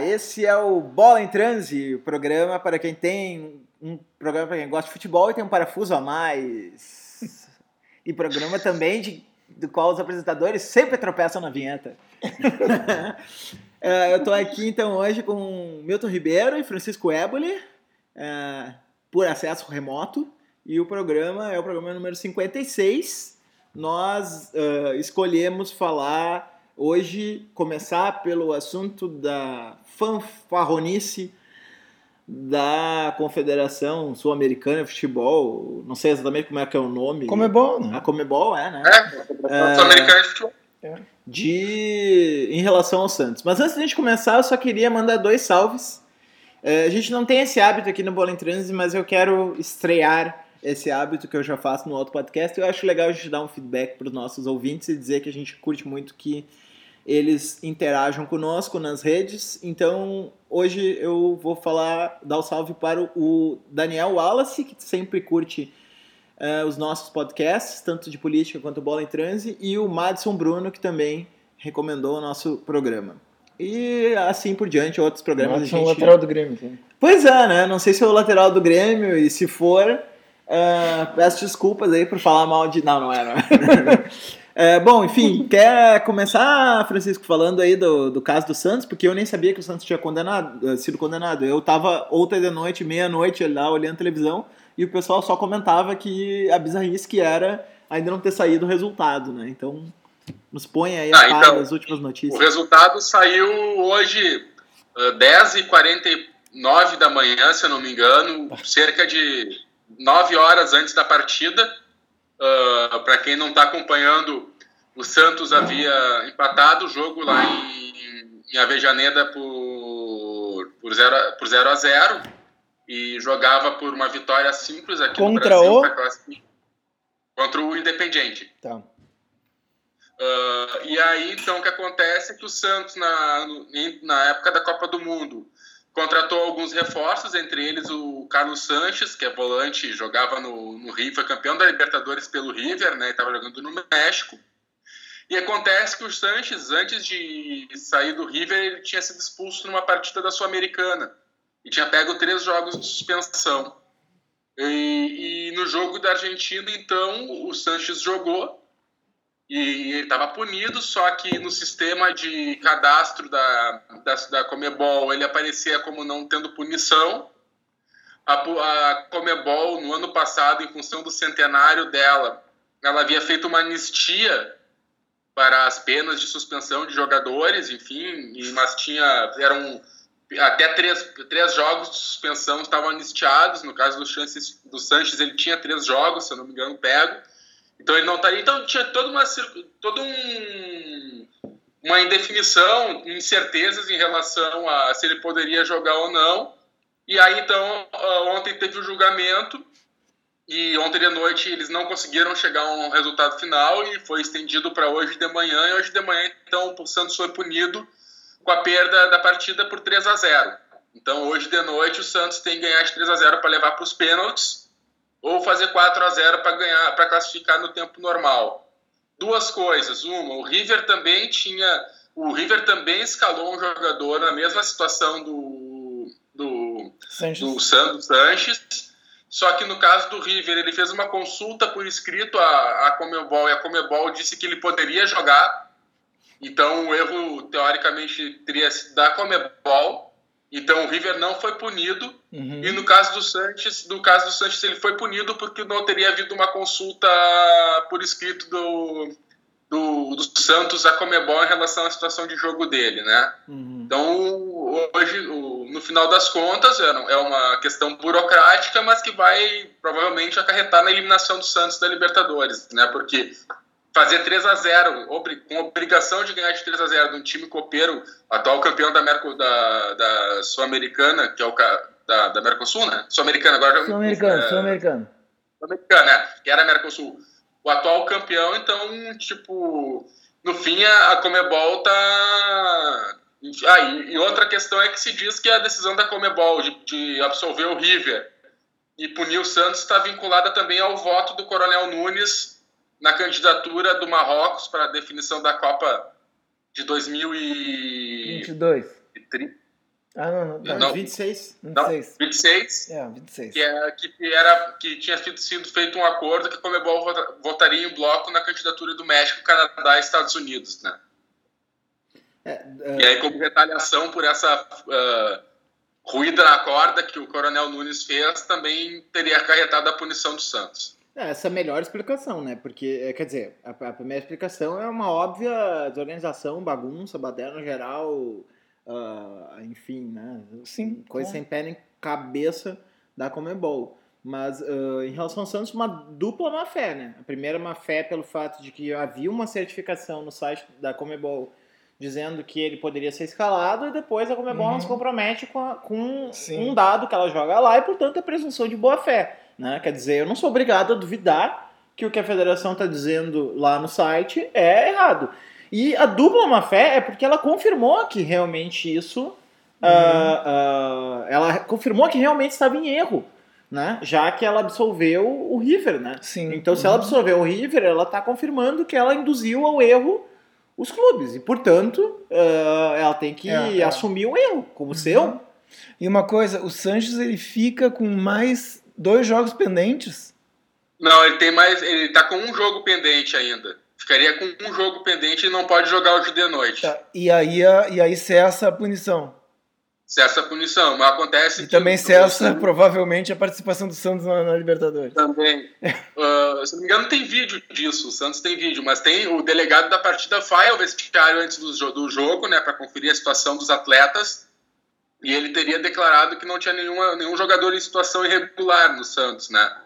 Esse é o Bola em Transe, programa para quem tem um programa para quem gosta de futebol e tem um parafuso a mais. E programa também de, do qual os apresentadores sempre tropeçam na vinheta. É, eu estou aqui então hoje com Milton Ribeiro e Francisco Éboli, é, por acesso remoto, e o programa é o programa número 56. Nós uh, escolhemos falar hoje, começar pelo assunto da fanfarronice da Confederação Sul-Americana de Futebol, não sei exatamente como é que é o nome. Comebol, né? A Comebol, é, né? É, a Confederação Sul-Americana de Futebol. De... em relação ao Santos. Mas antes de a gente começar, eu só queria mandar dois salves. É, a gente não tem esse hábito aqui no Bola em Transe, mas eu quero estrear esse hábito que eu já faço no outro podcast. Eu acho legal a gente dar um feedback para os nossos ouvintes e dizer que a gente curte muito que eles interajam conosco nas redes. Então, hoje eu vou falar, dar o um salve para o Daniel Wallace, que sempre curte uh, os nossos podcasts, tanto de política quanto bola em transe, e o Madison Bruno, que também recomendou o nosso programa. E assim por diante, outros programas. Madison a gente... lateral do Grêmio. Sim. Pois é, né? Não sei se é o lateral do Grêmio, e se for, uh, peço desculpas aí por falar mal de. Não, não é, não é. É, bom, enfim, quer começar, Francisco, falando aí do, do caso do Santos? Porque eu nem sabia que o Santos tinha condenado, eh, sido condenado. Eu estava ontem de noite, meia-noite, lá olhando televisão, e o pessoal só comentava que a bizarrice que era ainda não ter saído o resultado, né? Então, nos põe aí a ah, então, das últimas notícias. O resultado saiu hoje, 10h49 da manhã, se eu não me engano, cerca de 9 horas antes da partida Uh, Para quem não está acompanhando, o Santos havia empatado o jogo lá em, em Avejaneda por, por, zero, por 0 a 0 e jogava por uma vitória simples aqui contra no Brasil. O... Contra o Independiente. Tá. Uh, e aí, então, o que acontece é que o Santos, na, na época da Copa do Mundo, Contratou alguns reforços, entre eles o Carlos Sanches, que é volante, jogava no, no Rio, foi campeão da Libertadores pelo River, né? Estava jogando no México. E acontece que o Sanches, antes de sair do River, ele tinha sido expulso numa partida da Sul-Americana e tinha pego três jogos de suspensão. E, e, no jogo da Argentina, então, o Sanches jogou e ele estava punido, só que no sistema de cadastro da, da, da Comebol ele aparecia como não tendo punição. A, a Comebol, no ano passado, em função do centenário dela, ela havia feito uma anistia para as penas de suspensão de jogadores, enfim, mas tinha eram até três, três jogos de suspensão estavam anistiados. No caso do, Chances, do Sanches, ele tinha três jogos, se eu não me engano, pego. Então ele não estaria. Então tinha toda uma todo um, uma indefinição, incertezas em relação a se ele poderia jogar ou não. E aí então ontem teve o julgamento e ontem de noite eles não conseguiram chegar a um resultado final e foi estendido para hoje de manhã. E hoje de manhã então o Santos foi punido com a perda da partida por 3 a 0. Então hoje de noite o Santos tem que ganhar de 3 a 0 para levar para os pênaltis ou fazer 4 a 0 para ganhar, para classificar no tempo normal. Duas coisas. Uma, o River também tinha, o River também escalou um jogador na mesma situação do do Sanches. do Sandro Sanches. Só que no caso do River, ele fez uma consulta por escrito à, à Comebol e a Comebol disse que ele poderia jogar. Então o erro teoricamente teria sido da Comebol então o River não foi punido uhum. e no caso do Sanches, no caso do Sanches ele foi punido porque não teria havido uma consulta por escrito do, do, do Santos a Comebol em relação à situação de jogo dele, né? Uhum. Então hoje, no final das contas, é, é uma questão burocrática, mas que vai provavelmente acarretar na eliminação do Santos da Libertadores, né? Porque fazer 3 a 0 com obrigação de ganhar de 3 a 0 de um time copeiro, atual campeão da, Merco, da, da Sul-Americana, que é o da, da Mercosul, né? Sul-Americana agora. Sul-Americano, é, Sul-Americano. Sul-Americana, né? Que era Mercosul. O atual campeão, então, tipo, no fim a, Comebol tá. Ah, e, e, outra questão é que se diz que a decisão da Comebol de, de absolver o River e punir o Santos está vinculada também ao voto do Coronel Nunes na candidatura do Marrocos para a definição da Copa de 2022. 30, Ah, não, não. Não, não. 26. 26. 26, É, 26. que, é, que, era, que tinha sido, sido feito um acordo que a Comebol vota- votaria em bloco na candidatura do México, Canadá e Estados Unidos, né? É, é, E aí, como retaliação por essa ah, ruída na corda que o Coronel Nunes fez, também teria acarretado a punição do Santos. É, essa é a melhor explicação, né? Porque, é, quer dizer, a, a primeira explicação é uma óbvia desorganização, bagunça, baderna geral, ah, enfim, né? Sim, Coisa claro. sem pé nem cabeça da Comebol. Mas ah, em relação ao Santos, uma dupla má fé, né? A primeira má fé pelo fato de que havia uma certificação no site da Comebol dizendo que ele poderia ser escalado e depois a Comebol não Uhum. se compromete com, a- com Sim. um dado que ela joga lá e, portanto, é presunção de boa fé. Né? Quer dizer, eu não sou obrigado a duvidar que o que a federação está dizendo lá no site é errado. E a dupla má fé é porque ela confirmou que realmente isso. ah, ah, ela confirmou que realmente estava em erro, né? Já que ela absolveu o River, né? Sim. Então, se ela absolveu o River, ela está confirmando que ela induziu ao erro os clubes. E, portanto, ah, ela tem que É, é. assumir o erro como seu. E uma coisa, o Sanches ele fica com mais dois jogos pendentes. Não, ele tem mais. Ele tá com um jogo pendente ainda. Ficaria com um jogo pendente e não pode jogar hoje de noite. Tá, E aí, a- e aí cessa a punição. Cessa a punição. Mas acontece E que também cessa, provavelmente, a participação do Santos na, na Libertadores. Também. Ah, se não me engano, tem vídeo disso. O Santos tem vídeo, mas tem o delegado da partida vai ao vestiário antes do, do jogo, né, para conferir a situação dos atletas. E ele teria declarado que não tinha nenhuma, nenhum jogador em situação irregular no Santos, né?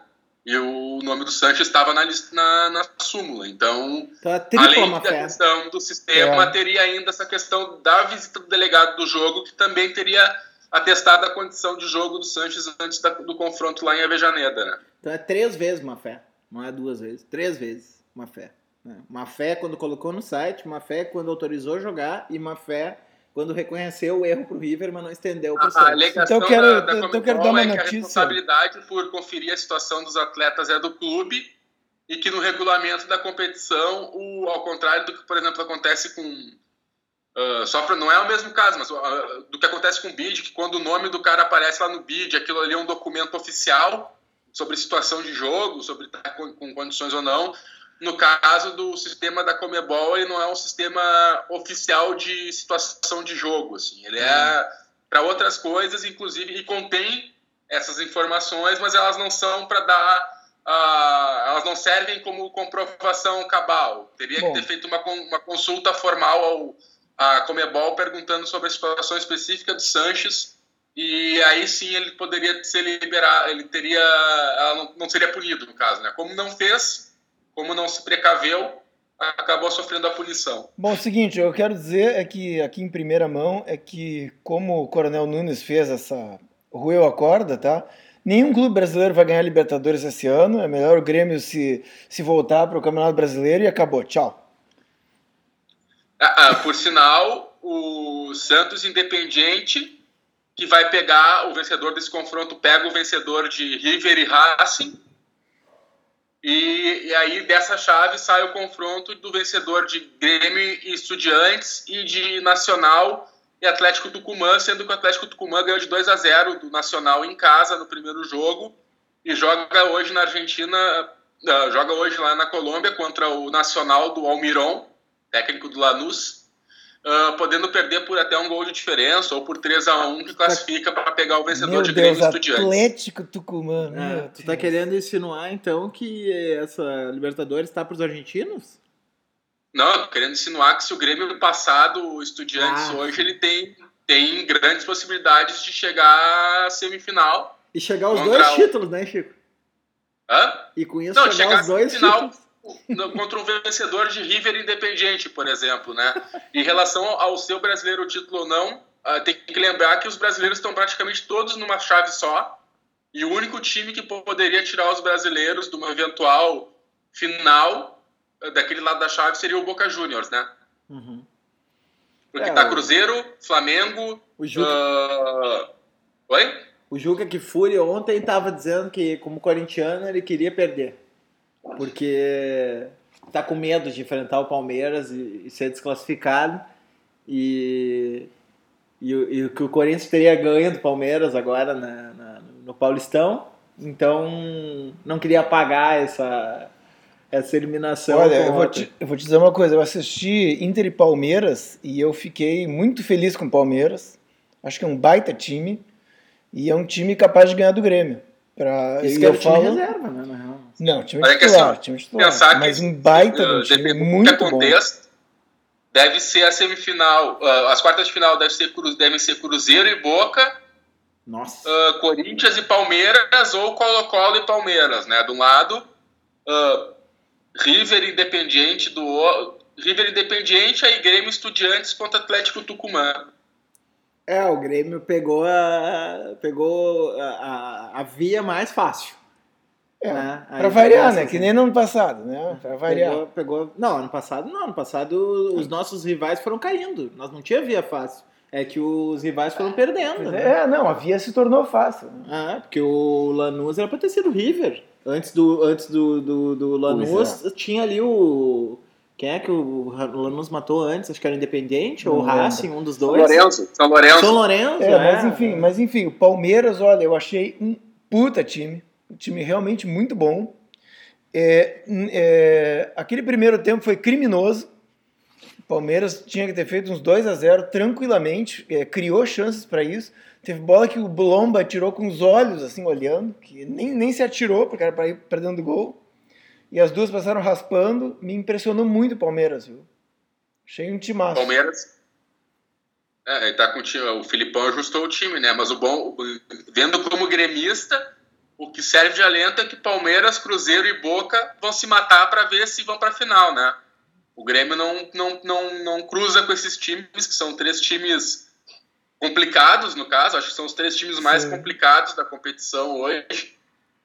E o nome do Sanches estava na, lista- na, na súmula. Então, Então, é além da fé. questão do sistema, É. teria ainda essa questão da visita do delegado do jogo, que também teria atestado a condição de jogo do Sanches antes da- do confronto lá em Avejaneda, né? Então é três vezes má fé. Não é duas vezes. Três vezes má fé. né? Má fé quando colocou no site, má fé quando autorizou jogar e má fé quando reconheceu o erro pro River, mas não estendeu pro A, a alegação Então eu quero- da, da então quero dar uma é que a notícia. responsabilidade por conferir a situação dos atletas é do clube e que no regulamento da competição, o, ao contrário do que, por exemplo, acontece com... ah, só pra, não é o mesmo caso, mas ah, do que acontece com o BID, que quando o nome do cara aparece lá no BID, aquilo ali é um documento oficial sobre situação de jogo, sobre estar com, com condições ou não. No caso do sistema da Comebol, ele não é um sistema oficial de situação de jogo, assim. Ele é para outras coisas, inclusive, e contém essas informações, mas elas não são para dar, ah, elas não servem como comprovação cabal. Teria Bom. que ter feito uma, uma consulta formal ao à Comebol perguntando sobre a situação específica do Sanches e aí sim ele poderia ser liberado, ele teria, não, não seria punido no caso, né? Como não fez, como não se precaveu, acabou sofrendo a punição. Bom, o seguinte, eu quero dizer é que aqui em primeira mão é que como o Coronel Nunes fez essa rueu a corda, tá? Nenhum clube brasileiro vai ganhar Libertadores esse ano. É melhor o Grêmio se, se voltar para o Campeonato Brasileiro e acabou. Tchau. Ah, ah, por sinal, o Santos Independiente, que vai pegar o vencedor desse confronto, pega o vencedor de River e Racing. E, e aí dessa chave sai o confronto do vencedor de Grêmio e Estudiantes e de Nacional e Atlético Tucumã, sendo que o Atlético Tucumã ganhou de 2 a 0 do Nacional em casa no primeiro jogo e joga hoje na Argentina, joga hoje lá na Colômbia contra o Nacional do Almirón, técnico do Lanús, ah, podendo perder por até um gol de diferença ou por 3 a 1 que classifica para pegar o vencedor Meu de Grêmio Deus, e Estudiantes. Atlético Tucumã. É, tu tá querendo insinuar então que essa Libertadores tá pros argentinos? Não, eu tô querendo insinuar que se o Grêmio passar do Estudiantes Ah. hoje, ele tem, tem grandes possibilidades de chegar à semifinal. E chegar aos dois o- títulos, né, Chico? Hã? E com isso Não, chegar chegar aos dois final títulos. Contra um vencedor de River Independiente, por exemplo, né? Em relação ao seu brasileiro título ou não, ah, tem que lembrar que os brasileiros estão praticamente todos numa chave só. E o único time que poderia tirar os brasileiros de uma eventual final ah, daquele lado da chave seria o Boca Juniors, né? Uhum. Porque É, tá Cruzeiro, Flamengo. O Juca, ah, Oi? o Juca que Fúria ontem tava dizendo que, como corintiano, ele queria perder. Porque tá com medo de enfrentar o Palmeiras e, e ser desclassificado. E, e, e que o Corinthians teria ganho do Palmeiras agora na, na, no Paulistão. Então não queria pagar essa, essa eliminação. Olha, eu vou, te, eu vou te dizer uma coisa, eu assisti Inter e Palmeiras e eu fiquei muito feliz com o Palmeiras. Acho que é um baita time e é um time capaz de ganhar do Grêmio. Pra, Isso que é o time falo... reserva, né? Não, time Olha titular, assim, time titular. Pensar mas um baita uh, time, muito contexto, bom. Deve ser a semifinal, uh, as quartas de final deve ser, devem ser Cruzeiro e Boca, Nossa. Uh, Corinthians e Palmeiras ou Colo-Colo e Palmeiras, né? De um lado, uh, River Independiente do River Independiente aí Grêmio Estudiantes contra Atlético Tucumã. É, o Grêmio pegou a pegou a, a, a via mais fácil. É, né? Pra variar, né? Assim. Que nem no ano passado, né? Pra variar. Pegou, pegou... Não, ano passado não. Ano passado os nossos rivais foram caindo. Nós não tinha via fácil. É que os rivais foram perdendo. Né? É, não, a via se tornou fácil. Ah, porque o Lanús era pra ter sido River. Antes do, antes do, do, do Lanús, é. tinha ali o. Quem é que o Lanús matou antes? Acho que era Independente não ou Racing, um dos dois. São Lourenço. São Lourenço. São Lourenço, é, é. Mas enfim, mas enfim, o Palmeiras, olha, eu achei um puta time. Um time realmente muito bom. É, é, aquele primeiro tempo foi criminoso. O Palmeiras tinha que ter feito uns 2 a 0 tranquilamente, é, criou chances para isso. Teve bola que o Blomba tirou com os olhos, assim, olhando, que nem, nem se atirou, porque era para ir perdendo gol. E as duas passaram raspando. Me impressionou muito o Palmeiras, viu? Achei um timaço. Palmeiras. É, tá com o time. O Filipão ajustou o time, né? Mas o bom, vendo como gremista, o que serve de alento é que Palmeiras, Cruzeiro e Boca vão se matar para ver se vão para a final, né? O Grêmio não, não, não, não cruza com esses times, que são três times complicados, no caso. Acho que são os três times mais Sim. complicados da competição hoje.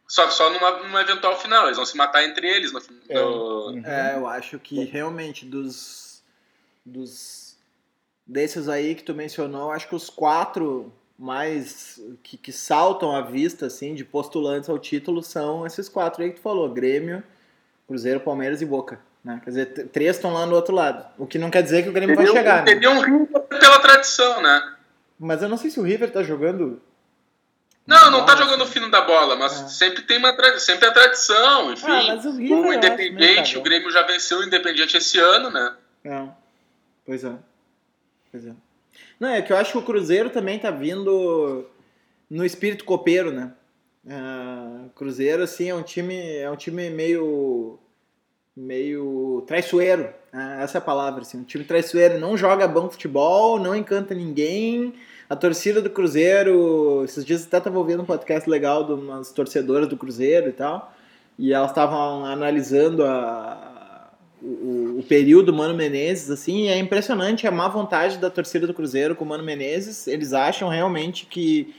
Só só numa, numa eventual final. Eles vão se matar entre eles no, é, uhum. é eu acho que realmente dos, dos desses aí que tu mencionou, acho que os quatro mais que, que, saltam à vista assim de postulantes ao título são esses quatro aí que tu falou, Grêmio, Cruzeiro, Palmeiras e Boca. Né? Quer dizer, três estão lá no outro lado. O que não quer dizer que o Grêmio vai chegar. Teria né? um River pela tradição, né? Mas eu não sei se o River tá jogando. Não, não tá jogando o fino da bola, mas é. sempre tem uma sempre a tradição, enfim. Ah, o, River, o Independente, o Grêmio já venceu o Independente esse ano, né? É. Pois é. Pois é. Não, é que eu acho que o Cruzeiro também tá vindo no espírito copeiro, né? Uh, Cruzeiro, assim, é um time, é um time meio meio traiçoeiro, né? essa é a palavra, assim, um time traiçoeiro, não joga bom futebol, não encanta ninguém, a torcida do Cruzeiro, esses dias até estava ouvindo um podcast legal de umas torcedoras do Cruzeiro e tal, e elas estavam analisando a, o, o, período Mano Menezes, assim, é impressionante a má vontade da torcida do Cruzeiro com o Mano Menezes. Eles acham realmente que,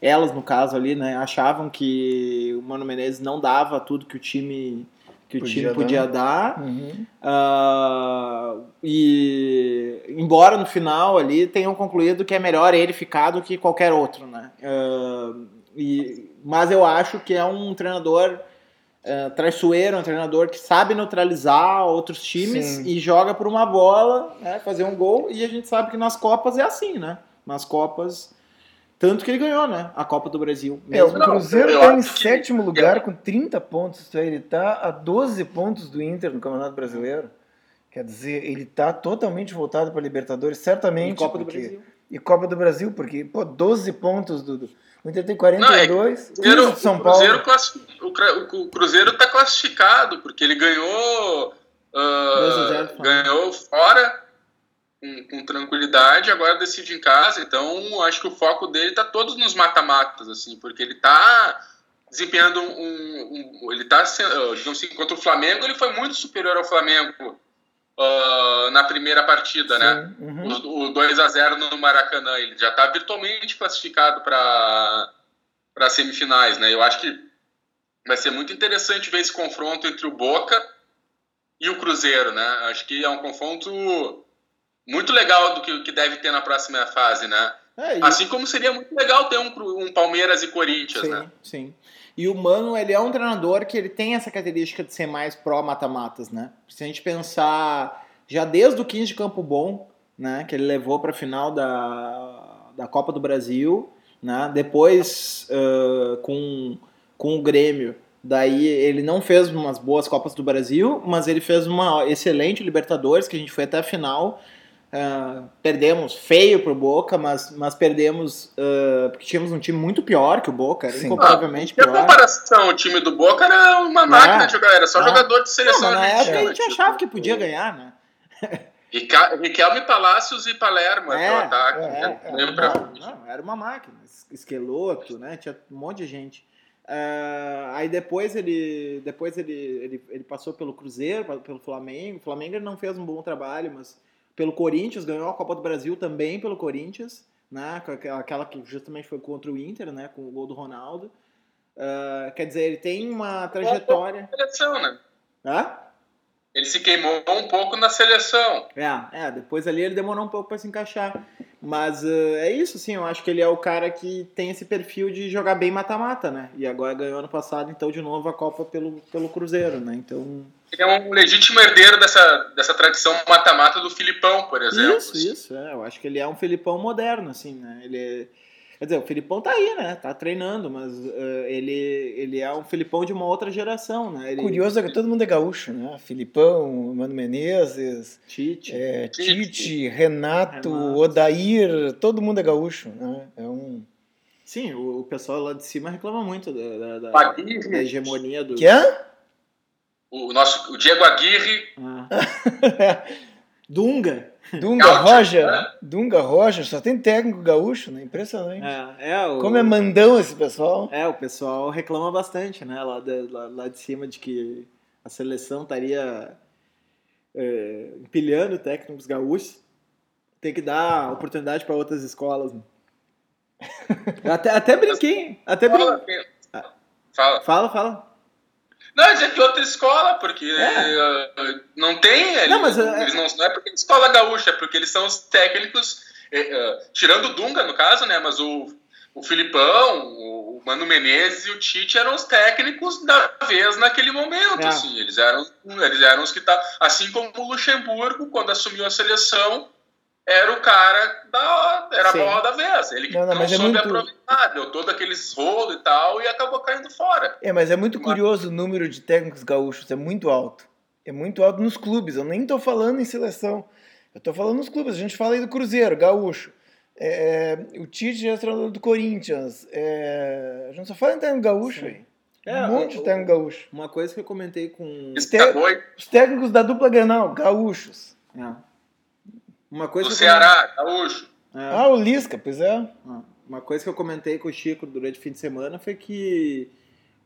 elas no caso ali, né, achavam que o Mano Menezes não dava tudo que o time que podia o time podia dar. dar. Uhum. Uh, e embora no final ali tenham concluído que é melhor ele ficar do que qualquer outro, né? Uh, e, mas eu acho que é um treinador uh, traiçoeiro, um treinador que sabe neutralizar outros times Sim. e joga por uma bola, né, fazer um gol. E a gente sabe que nas Copas é assim, né? Nas Copas. Tanto que ele ganhou, né? A Copa do Brasil. É, o Cruzeiro está em sétimo lugar com 30 pontos. Ele está a 12 pontos do Inter no Campeonato Brasileiro. Quer dizer, ele está totalmente voltado para a Libertadores, certamente. E Copa porque... do Brasil. E Copa do Brasil, porque, pô, 12 pontos do, do o Inter tem 42, não, é, de São Paulo. O Cruzeiro está classificado, porque ele ganhou. Uh, ganhou fora com, com, tranquilidade, agora decide em casa. Então, acho que o foco dele está todos nos mata-matas, assim, porque ele está desempenhando um, um, um ele está digamos assim, contra o Flamengo, ele foi muito superior ao Flamengo uh, na primeira partida, né? Sim, né? Uhum. O, o 2 a 0 no Maracanã. Ele já está virtualmente classificado para as semifinais, né? Eu acho que vai ser muito interessante ver esse confronto entre o Boca e o Cruzeiro, né? Acho que é um confronto muito legal do que, que deve ter na próxima fase, né? É. Assim como seria muito legal ter um, um Palmeiras e Corinthians, sim, né? Sim. E o Mano, ele é um treinador que ele tem essa característica de ser mais pró-mata-matas, né? Se a gente pensar já desde o 15 de Campo Bom, né, que ele levou para a final da da Copa do Brasil, né? Depois uh, com, com o Grêmio, daí ele não fez umas boas Copas do Brasil, mas ele fez uma excelente Libertadores, que a gente foi até a final. Uh, perdemos feio pro Boca, mas, mas perdemos uh, porque tínhamos um time muito pior que o Boca, era incomparavelmente ah, pior. A comparação, o time do Boca era uma máquina é. de jogar, era só é. jogador de seleção. Não, na época a gente tipo, achava que podia ganhar, né? Riquelme Palácios e Palermo, é, o ataque. É, né? é, não, não, era uma máquina, esqueloto, né? Tinha um monte de gente. Uh, aí depois ele depois ele, ele, ele passou pelo Cruzeiro, pelo Flamengo. O Flamengo não fez um bom trabalho, mas pelo Corinthians, ganhou a Copa do Brasil também pelo Corinthians, né? Aquela que justamente foi contra o Inter, né? Com o gol do Ronaldo. Uh, quer dizer, ele tem uma trajetória. Seleção, né? Hã? Ele se queimou um pouco na seleção. É, é depois ali ele demorou um pouco para se encaixar. Mas uh, é isso, sim, eu acho que ele é o cara que tem esse perfil de jogar bem mata-mata, né? E agora ganhou ano passado, então, de novo, a Copa pelo, pelo Cruzeiro, né? Então. Ele é um legítimo herdeiro dessa, dessa tradição mata-mata do Filipão, por exemplo. Isso, isso, é. Eu acho que ele é um Filipão moderno, assim, né? Ele é Quer dizer, o Filipão tá aí, né? Tá treinando, mas uh, ele, ele é um Filipão de uma outra geração, né? Ele... Curioso é que todo mundo é gaúcho, né? Filipão, Mano Menezes, Tite, é, Tite Renato, Renato, Odair, todo mundo é gaúcho, né? É um... Sim, o, o pessoal lá de cima reclama muito da, da, da, da hegemonia do... Que é? O, nosso, o Diego Aguirre... Ah. Dunga. Dunga Roger, né? Dunga Roger, só tem técnico gaúcho, né? Impressionante. É, é o, Como é mandão esse pessoal. É, o pessoal reclama bastante, né? Lá de, lá, lá de cima de que a seleção estaria é, empilhando técnicos gaúchos. Tem que dar oportunidade para outras escolas. Né? até, até brinquei. Até brinquei. Fala. Fala, fala. Não, dizer que outra escola, porque é. uh, não tem. Eles, não, mas, eles não, não é porque é escola gaúcha, é porque eles são os técnicos, uh, tirando o Dunga, no caso, né? Mas o, o Filipão, o Mano Menezes e o Tite eram os técnicos da vez naquele momento. É. Assim, eles, eram, eles eram os que. Tá, assim como o Luxemburgo, quando assumiu a seleção, era o cara da era Sim. a bola da vez. Ele não, não, não é soube é muito... aproveitar, deu todo aqueles rolos e tal e acabou caindo fora. É, mas é muito curioso o número de técnicos gaúchos, é muito alto. É muito alto nos clubes. Eu nem estou falando em seleção. Eu estou falando nos clubes. A gente fala aí do Cruzeiro, gaúcho. É, o Tite é treinador do Corinthians. É, a gente só fala em técnico gaúcho aí. É, um monte de técnico gaúcho. Uma coisa que eu comentei com os, os técnicos da dupla Grenal, gaúchos. É. Uma coisa do Ceará, Gaúcho. É. Ah, o Lisca, pois é. Ah, uma coisa que eu comentei com o Chico durante o fim de semana foi que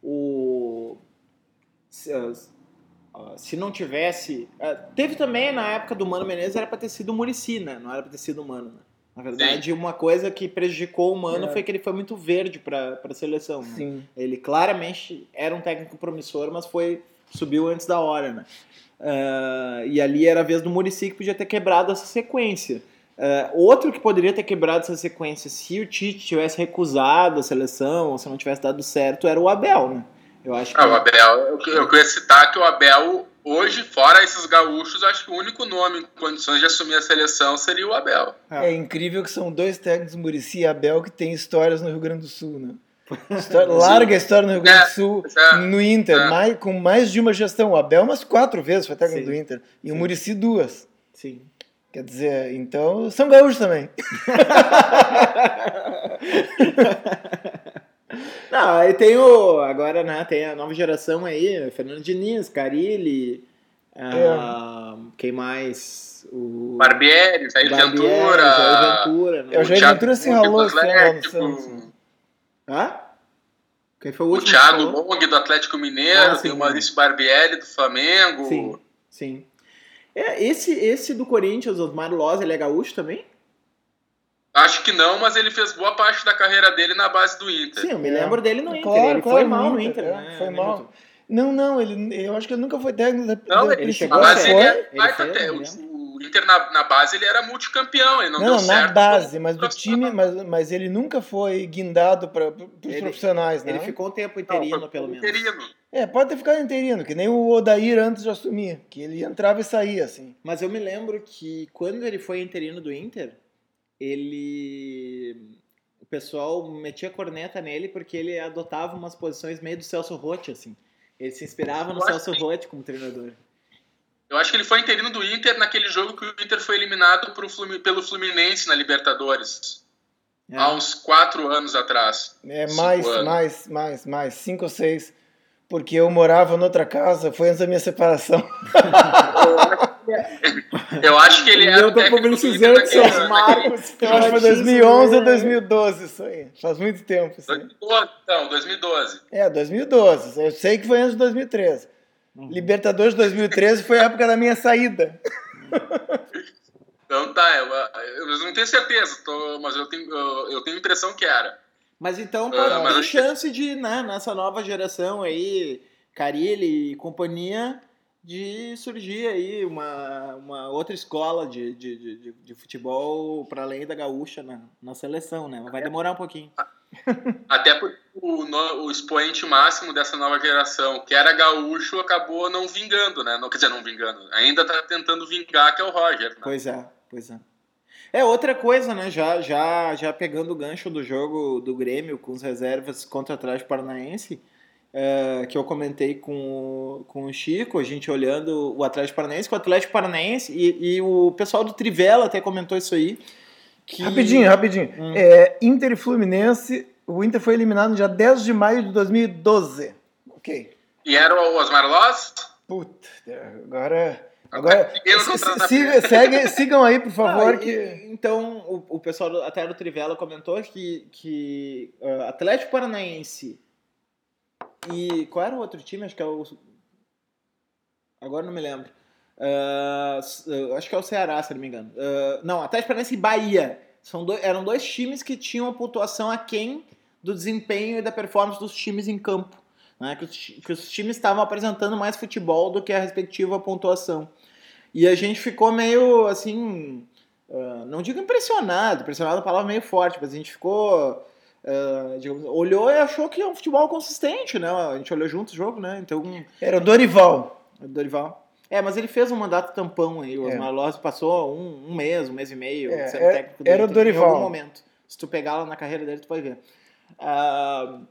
o se, ah, se não tivesse. Ah, teve também na época do Mano Menezes, era para ter sido o Murici, né? Não era para ter sido o Mano. Né? Na verdade, Sim. uma coisa que prejudicou o Mano é. foi que ele foi muito verde para a seleção. Né? Ele claramente era um técnico promissor, mas foi subiu antes da hora, né? Uh, e ali era a vez do Murici que podia ter quebrado essa sequência. Uh, outro que poderia ter quebrado essa sequência se o Tite tivesse recusado a seleção ou se não tivesse dado certo era o Abel, né? Eu acho que... Ah, o Abel, eu, eu queria citar que o Abel, hoje, fora esses gaúchos, acho que o único nome em condições de assumir a seleção seria o Abel. É, é incrível que são dois técnicos, Murici e Abel, que têm histórias no Rio Grande do Sul, né? História, larga história no Rio Grande do é, Sul, é, no Inter, é. mais, com mais de uma gestão. O Abel umas quatro vezes foi técnico do Inter. E Sim. o Murici duas. Sim. Quer dizer, então são gaúchos também. Não, aí tem o. Agora, né, tem a nova geração aí, Fernando Diniz, Carilli, ah, quem mais? O Barbieri, Jair Ventura. Jair Ventura, né? É, o Jair Ventura se ralou esse ano? Hã? Quem foi o último? O Thiago Long do Atlético Mineiro, ah, tem o Maurício Barbieri do Flamengo. Sim, sim. É, esse, esse do Corinthians, o Osmar Loz, ele é gaúcho também? Acho que não, mas ele fez boa parte da carreira dele na base do Inter. Sim, eu me é. lembro dele no Inter. Claro, ele claro, foi mal no Inter, Inter né? Foi mal. Não, não, ele, eu acho que ele nunca foi técnico não, da ele chegou a ser. Ele, é, ele foi, até, o, Inter na, na, base ele era multicampeão, ele não, não deu certo. na base, mas do time, mas, mas ele nunca foi guindado para os profissionais, né? Ele ficou um tempo interino, não, pelo menos. Interino. É, pode ter ficado interino, que nem o Odair antes de assumir, que ele entrava e saía, assim. Mas eu me lembro que quando ele foi interino do Inter, ele. O pessoal metia corneta nele porque ele adotava umas posições meio do Celso Rotti, assim. Ele se inspirava no Celso Rotti como treinador. Eu acho que ele foi interino do Inter naquele jogo que o Inter foi eliminado pelo Fluminense na Libertadores. É. Há uns quatro anos atrás. É, mais, anos. mais, mais, mais. Cinco ou seis. Porque eu morava noutra casa, foi antes da minha separação. eu acho que ele era. Eu tô publicizando seus marcos. Eu acho que foi 2011 ou 2012 isso aí. Faz muito tempo. Isso 2012, então, 2012. É, 2012. Eu sei que foi antes de 2013. Uhum. Libertadores 2013 foi a época da minha saída. Então tá, eu, eu não tenho certeza, tô, mas eu tenho, eu, eu tenho impressão que era. Mas então ah, pode uh, ter chance de, né, nessa nova geração aí, Carilli e companhia, de surgir aí uma, uma outra escola de, de, de, de futebol para além da gaúcha na, na seleção, né? Vai demorar um pouquinho. Até porque o, o expoente máximo dessa nova geração, que era gaúcho, acabou não vingando, né? Não, quer dizer, não vingando. Ainda tá tentando vingar, que é o Roger. Né? Pois é, pois é. É outra coisa, né? Já, já, já pegando o gancho do jogo do Grêmio com as reservas contra o Atlético Paranaense, é, que eu comentei com, com o Chico, a gente olhando o Atlético Paranaense, com o Atlético Paranaense, e, e o pessoal do Trivela até comentou isso aí. Que... Rapidinho, rapidinho. Hum. É, Inter e Fluminense, o Inter foi eliminado no dia 10 de maio de 2012. Ok. E era o Osmar Loss? Puta, agora. Agora, siga, segue, sigam aí, por favor. Ah, que... E, então, o, o pessoal até do Trivela comentou que, que uh, Atlético Paranaense e qual era o outro time? Acho que é o. Agora não me lembro. Uh, acho que é o Ceará, se não me engano. Uh, não, Atlético Paranaense e Bahia. São dois, eram dois times que tinham a pontuação aquém do desempenho e da performance dos times em campo. Né? Que, os, que os times estavam apresentando mais futebol do que a respectiva pontuação. E a gente ficou meio assim. Uh, não digo impressionado, impressionado é uma palavra meio forte, mas a gente ficou Uh, digamos, olhou e achou que é um futebol consistente, né? A gente olhou junto o jogo, né? Então, Era o Dorival. Dorival. É, mas ele fez um mandato tampão aí. O é. Osmar Loss passou um, um, mês, um mês e meio é, sendo é, técnico dele. Era o Dorival. Em algum momento. Se tu pegar lá na carreira dele, tu vai ver. Uh,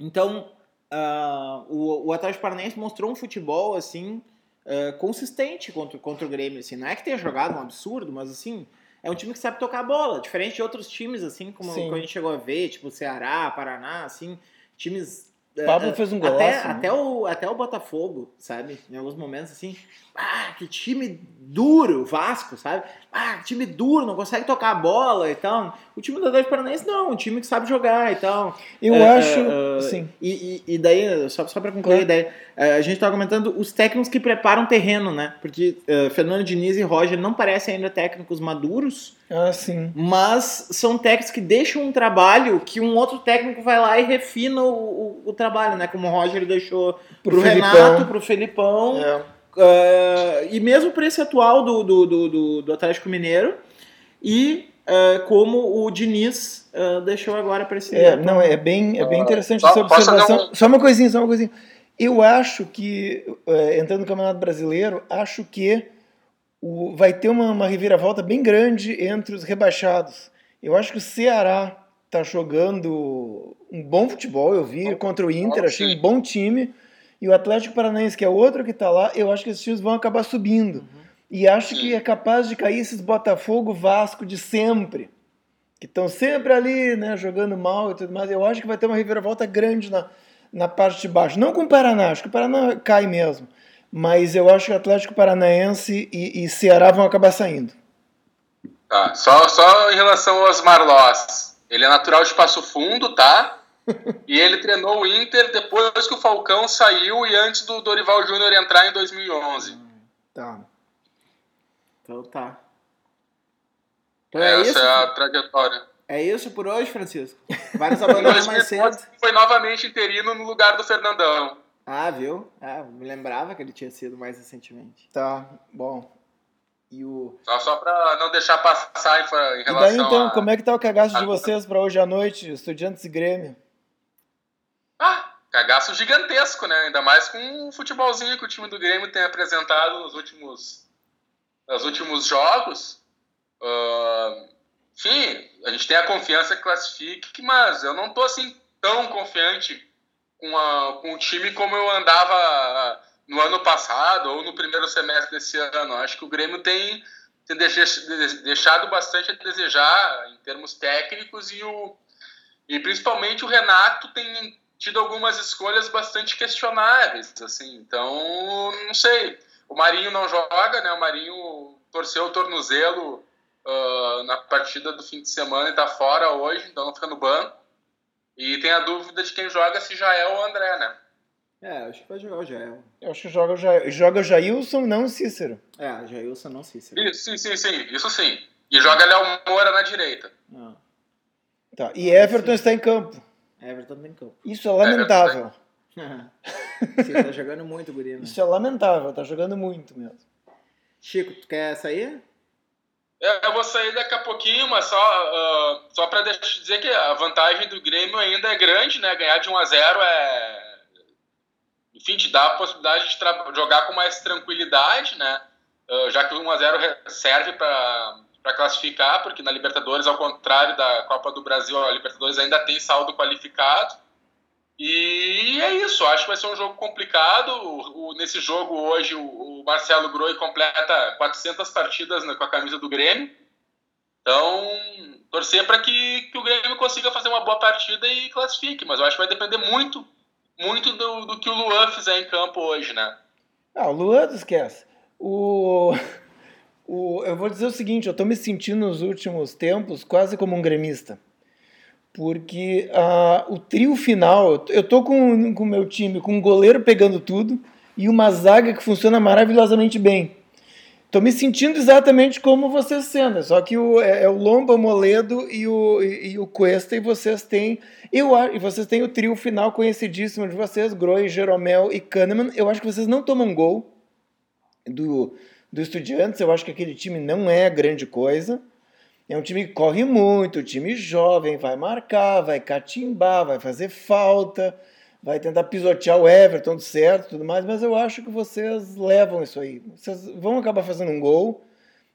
então, uh, o, o Atlético Paranaense mostrou um futebol, assim, consistente contra, contra o Grêmio. Assim. Não é que tenha jogado um absurdo, mas, assim, é um time que sabe tocar a bola, diferente de outros times, assim, como, como a gente chegou a ver, tipo Ceará, Paraná, assim, times Pablo fez um golaço. Até, né? até, o, até o Botafogo, sabe? Em alguns momentos, assim. Ah, que time duro, Vasco, sabe? Ah, que time duro, não consegue tocar a bola e tal. O time do Atlético Paranaense não, um time que sabe jogar e tal. Eu é, acho, é, sim. E, e, e, daí, só, só pra concluir a ideia, é, a gente tava comentando os técnicos que preparam terreno, né? Porque uh, Fernando Diniz e Roger não parecem ainda técnicos maduros. Ah, sim. Mas são técnicos que deixam um trabalho que um outro técnico vai lá e refina o, o, o trabalho, né? Como o Roger deixou pro, pro Renato, pro Felipão. É. Uh, e mesmo para esse atual do, do, do, do, Atlético Mineiro. E uh, como o Diniz uh, deixou agora para esse. É, não, é bem, é bem interessante essa observação. Só uma coisinha, só uma coisinha. Eu acho que, entrando no Campeonato Brasileiro, acho que o, vai ter uma, uma reviravolta bem grande entre os rebaixados. Eu acho que o Ceará está jogando um bom futebol, eu vi contra o Inter, achei um bom time. E o Atlético Paranaense, que é outro que está lá, eu acho que esses times vão acabar subindo. Uhum. E acho que é capaz de cair esses Botafogo Vasco de sempre, que estão sempre ali, né, jogando mal e tudo mais. Eu acho que vai ter uma reviravolta grande na, na parte de baixo. Não com o Paraná, acho que o Paraná cai mesmo mas eu acho que Atlético Paranaense e, e Ceará vão acabar saindo. Tá, só, só em relação ao Osmar Loss. Ele é natural de Passo Fundo, tá? e ele treinou o Inter depois que o Falcão saiu e antes do Dorival Júnior entrar em 2011. Tá. Então tá. Então é Essa isso? é a trajetória. É isso por hoje, Francisco? Vai nos abandonar mais cedo. Foi novamente interino no lugar do Fernandão. Ah, viu? Ah, me lembrava que ele tinha sido mais recentemente. Tá, bom. E o... Só, só pra não deixar passar em relação E daí então, a... como é que tá o cagaço de vocês para hoje à noite, Estudiantes e Grêmio? Ah, cagaço gigantesco, né? Ainda mais com o futebolzinho que o time do Grêmio tem apresentado nos últimos, nos últimos jogos. Uh, Sim, a gente tem a confiança que classifique, mas eu não tô assim tão confiante com, a, com o time como eu andava no ano passado ou no primeiro semestre desse ano. Acho que o Grêmio tem, tem deixado bastante a desejar em termos técnicos e, o, e principalmente o Renato tem tido algumas escolhas bastante questionáveis. assim Então, não sei. O Marinho não joga, né? O Marinho torceu o tornozelo uh, na partida do fim de semana e está fora hoje, então não fica no banco. E tem a dúvida de quem joga, se já é o André, né? É, acho que vai jogar o Jael. Eu acho que joga o, ja... joga o Jailson, não o Cícero. É, Jailson, não Cícero. Isso, sim, sim, sim, isso sim. E joga Léo Moura na direita. Ah. Tá. E Everton sim. está em campo. Everton está em campo. Isso é lamentável. Você tá jogando muito, Gurino. Isso é lamentável, tá jogando muito mesmo. Chico, tu quer sair? É, eu vou sair daqui a pouquinho, mas só, uh, só para dizer que a vantagem do Grêmio ainda é grande, né? Ganhar de 1 a 0 é. Enfim, te dá a possibilidade de jogar com mais tranquilidade, né? Uh, já que o 1 a 0 serve para classificar, porque na Libertadores, ao contrário da Copa do Brasil, a Libertadores ainda tem saldo qualificado. E é isso, acho que vai ser um jogo complicado. O, o, nesse jogo hoje, o, o, Marcelo Groi completa 400 partidas né, com a camisa do Grêmio. Então, torcer para que, que o Grêmio consiga fazer uma boa partida e classifique. Mas eu acho que vai depender muito, muito do, do que o Luan fizer em campo hoje, né? Ah, o Luan esquece. O, o, eu vou dizer o seguinte, eu estou me sentindo nos últimos tempos quase como um gremista porque uh, o trio final, eu tô com o meu time com um goleiro pegando tudo e uma zaga que funciona maravilhosamente bem. Tô me sentindo exatamente como vocês sendo, só que o, é, é o Lomba, o Moledo e o, e, e, o Cuesta, e vocês têm eu, e vocês têm o trio final conhecidíssimo de vocês, Groi, Jeromel e Kahneman. Eu acho que vocês não tomam gol do, do Estudiantes, eu acho que aquele time não é grande coisa. É um time que corre muito, time jovem, vai marcar, vai catimbar, vai fazer falta, vai tentar pisotear o Everton, certo, tudo mais, mas eu acho que vocês levam isso aí. Vocês vão acabar fazendo um gol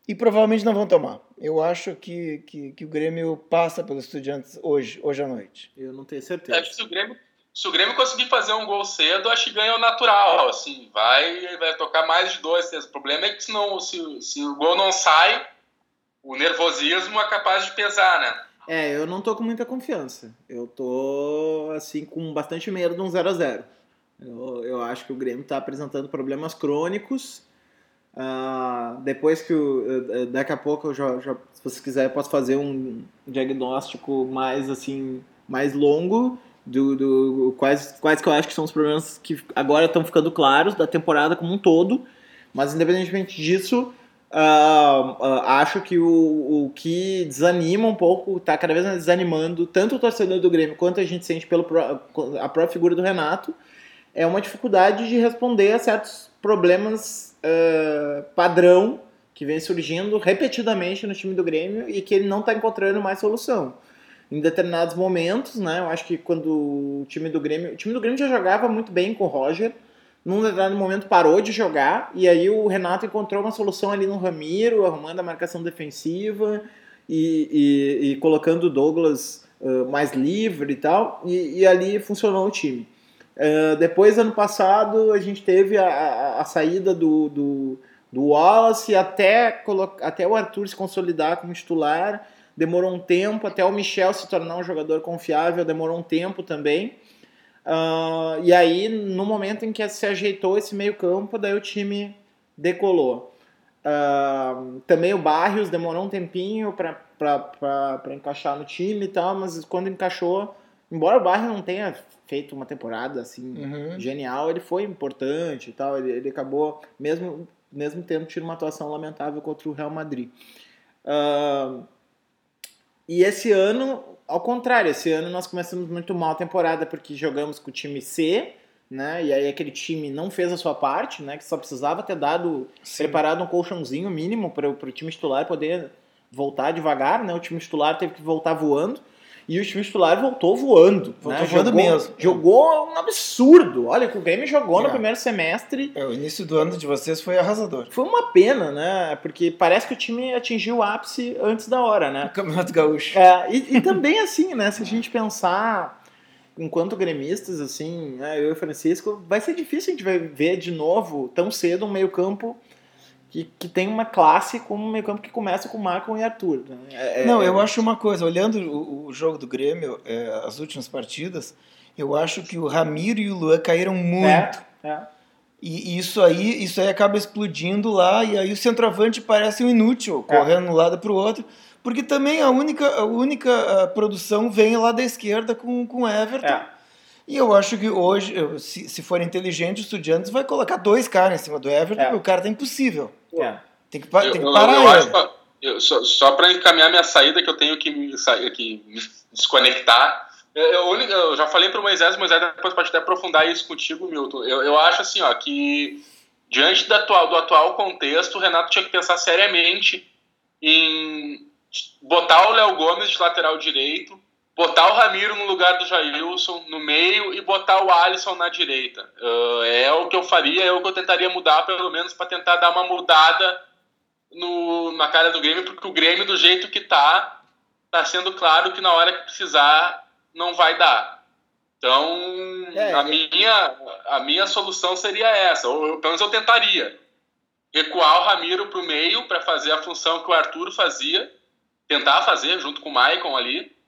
e provavelmente não vão tomar. Eu acho que, que, que o Grêmio passa pelos estudiantes hoje, hoje à noite. Eu não tenho certeza. É que se o Grêmio, se o Grêmio conseguir fazer um gol cedo, acho que ganha o natural. Assim, vai, vai tocar mais de dois. O problema é que se, não, se, se o gol não sai o nervosismo é capaz de pesar, né? É, eu não tô com muita confiança. Eu tô, assim, com bastante medo de um 0 a 0 eu, eu acho que o Grêmio está apresentando problemas crônicos. Uh, depois que o, daqui a pouco eu já, já, se você quiser eu posso fazer um diagnóstico mais assim mais longo do, do quais quais que eu acho que são os problemas que agora estão ficando claros da temporada como um todo mas independentemente disso Uh, uh, acho que o, o que desanima um pouco, está cada vez mais desanimando tanto o torcedor do Grêmio quanto a gente sente pela a própria figura do Renato, é uma dificuldade de responder a certos problemas uh, padrão que vem surgindo repetidamente no time do Grêmio e que ele não está encontrando mais solução. Em determinados momentos, né, eu acho que quando o time do Grêmio, o time do Grêmio já jogava muito bem com o Roger, num determinado momento parou de jogar e aí o Renato encontrou uma solução ali no Ramiro, arrumando a marcação defensiva e, e, e colocando o Douglas uh, mais livre e tal, e, e, ali funcionou o time. Uh, depois, ano passado, a gente teve a, a, a saída do, do, do, Wallace até, até o Arthur se consolidar como titular, demorou um tempo, até o Michel se tornar um jogador confiável, demorou um tempo também. Uh, e aí, no momento em que se ajeitou esse meio-campo, daí o time decolou. Uh, também o Barrios demorou um tempinho para encaixar no time e tal, mas quando encaixou, embora o Barrios não tenha feito uma temporada assim uhum. genial, ele foi importante e tal. Ele, ele acabou, mesmo, mesmo tendo tido uma atuação lamentável contra o Real Madrid. Uh, e esse ano ao contrário, esse ano nós começamos muito mal a temporada porque jogamos com o time C, né? E aí aquele time não fez a sua parte, né? Que só precisava ter dado, Sim. preparado um colchãozinho mínimo para o time titular poder voltar devagar, né? O time titular teve que voltar voando. E o time titular voltou voando. Voltou né? voando jogou, mesmo. Jogou um absurdo. Olha, o Grêmio jogou É. no primeiro semestre. É, o início do ano de vocês foi arrasador. Foi uma pena, né? Porque parece que o time atingiu o ápice antes da hora, né? O Campeonato Gaúcho. É, e, e também assim, né? Se a gente pensar enquanto gremistas, assim, né, eu e o Francisco, vai ser difícil a gente vai ver de novo, tão cedo, um meio-campo que, que tem uma classe como um meio-campo que começa com Marco e Arthur. né? É- é- Não, eu acho uma coisa, olhando o, o jogo do Grêmio, é, as últimas partidas, eu acho que o Ramiro e o Luan caíram muito. É, é. E isso aí, isso aí acaba explodindo lá, e aí o centroavante parece um inútil, É. correndo de um lado para o outro, porque também a única, a única ah, produção vem lá da esquerda com, com o Everton. E eu acho que hoje, eu- se, se for inteligente, o Estudiantes vai colocar dois caras em cima do Everton, É. porque o cara tá impossível. É. Tem que, Eu, tem que eu- parar eu ele. acho que- eu- só só para encaminhar minha saída, que eu tenho que me, sair, que me desconectar. Eu, eu- eu já falei para o Moisés, o Moisés depois pode até aprofundar isso contigo, Milton. Eu, eu acho assim, ó, que diante do atual, do atual contexto, o Renato tinha que pensar seriamente em botar o Léo Gomes de lateral direito, botar o Ramiro no lugar do Jailson no meio e botar o Alisson na direita. Uh, é o que eu faria, é o que eu tentaria mudar, pelo menos para tentar dar uma mudada no, na cara do Grêmio, porque o Grêmio, do jeito que tá, tá sendo claro que na hora que precisar não vai dar. Então, É, a, é. minha, a minha solução seria essa, ou eu- pelo menos eu tentaria. Recuar o Ramiro para o meio para fazer a função que o Arthur fazia, tentar fazer junto com o Maicon ali.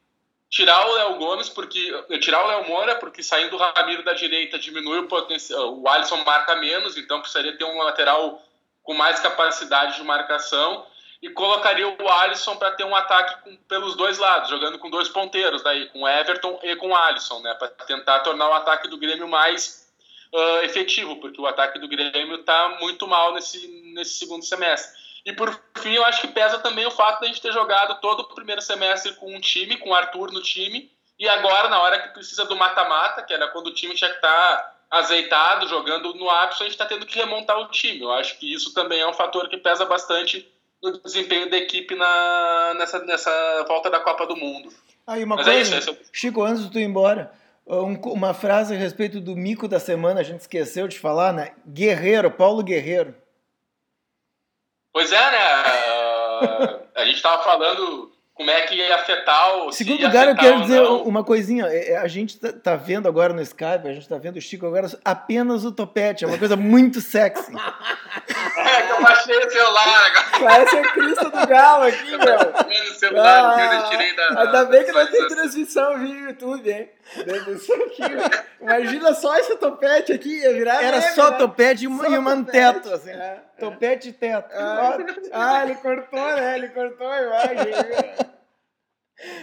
Tirar o Léo Gomes, porque. Tirar o Léo Moura, porque saindo o Ramiro da direita diminui o potencial. O Alisson marca menos, então precisaria ter um lateral com mais capacidade de marcação. E colocaria o Alisson para ter um ataque com- pelos dois lados, jogando com dois ponteiros, daí, com Everton e com Alisson, né? Para tentar tornar o ataque do Grêmio mais ah, efetivo, porque o ataque do Grêmio está muito mal nesse, nesse segundo semestre. E por fim, eu acho que pesa também o fato de a gente ter jogado todo o primeiro semestre com um time, com o Arthur no time, e agora, na hora que precisa do mata-mata, que era quando o time tinha que estar azeitado, jogando no ápice, a gente está tendo que remontar o time. Eu acho que isso também é um fator que pesa bastante no desempenho da equipe na, nessa, nessa volta da Copa do Mundo. Aí uma Mas é coisa, isso, esse é o- Chico, antes de tu ir embora, um- uma frase a respeito do mico da semana, a gente esqueceu de falar, né? Guerreiro, Paulo Guerreiro. Pois é, né? a gente estava falando como é que ia afetar o. Segundo lugar, eu quero dizer uma coisinha. É, é, A gente tá, tá vendo agora no Skype, a gente tá vendo o Chico agora apenas o topete. É uma coisa muito sexy. É que eu baixei o celular agora. Parece a crista do galo aqui, meu. O celular eu Ah, tirei da. ainda bem que não tem transmissão via YouTube, hein? Deve ser aqui. Imagina só esse topete aqui, ia virar. Era meme, só né? topete e um, e um teto, assim. É. Topete e teto. Ah, ah, ele cortou, né? Ele cortou a imagem.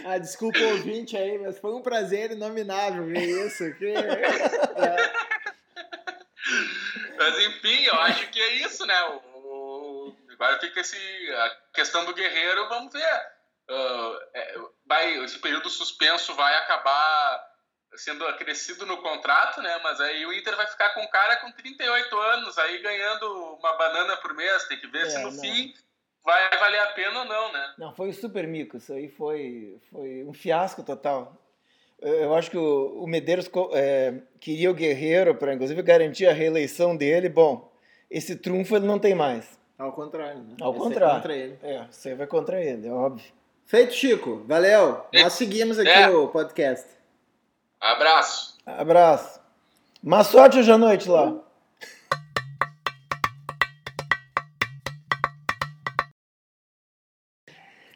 Ah, desculpa o ouvinte aí, mas foi um prazer inominável ver isso aqui. É. Mas enfim, eu acho que é isso, né? O, o- agora fica esse, a questão do guerreiro, vamos ver. Ah, é, vai, esse período suspenso vai acabar sendo acrescido no contrato, né? Mas aí o Inter vai ficar com um cara com 38 anos, aí ganhando uma banana por mês. Tem que ver É, se no não. fim vai valer a pena ou não, né? Não, foi o super mico. Isso aí foi, foi um fiasco total. Eu acho que o, o Medeiros é, queria o Guerreiro para, inclusive, garantir a reeleição dele. Bom, esse trunfo ele não tem mais. Ao contrário, né? Ao é contrário. Contra ele. É, você vai contra ele, é óbvio. Feito, Chico. Valeu. Nós seguimos aqui É. o podcast. Abraço. Abraço. Má sorte hoje à noite lá.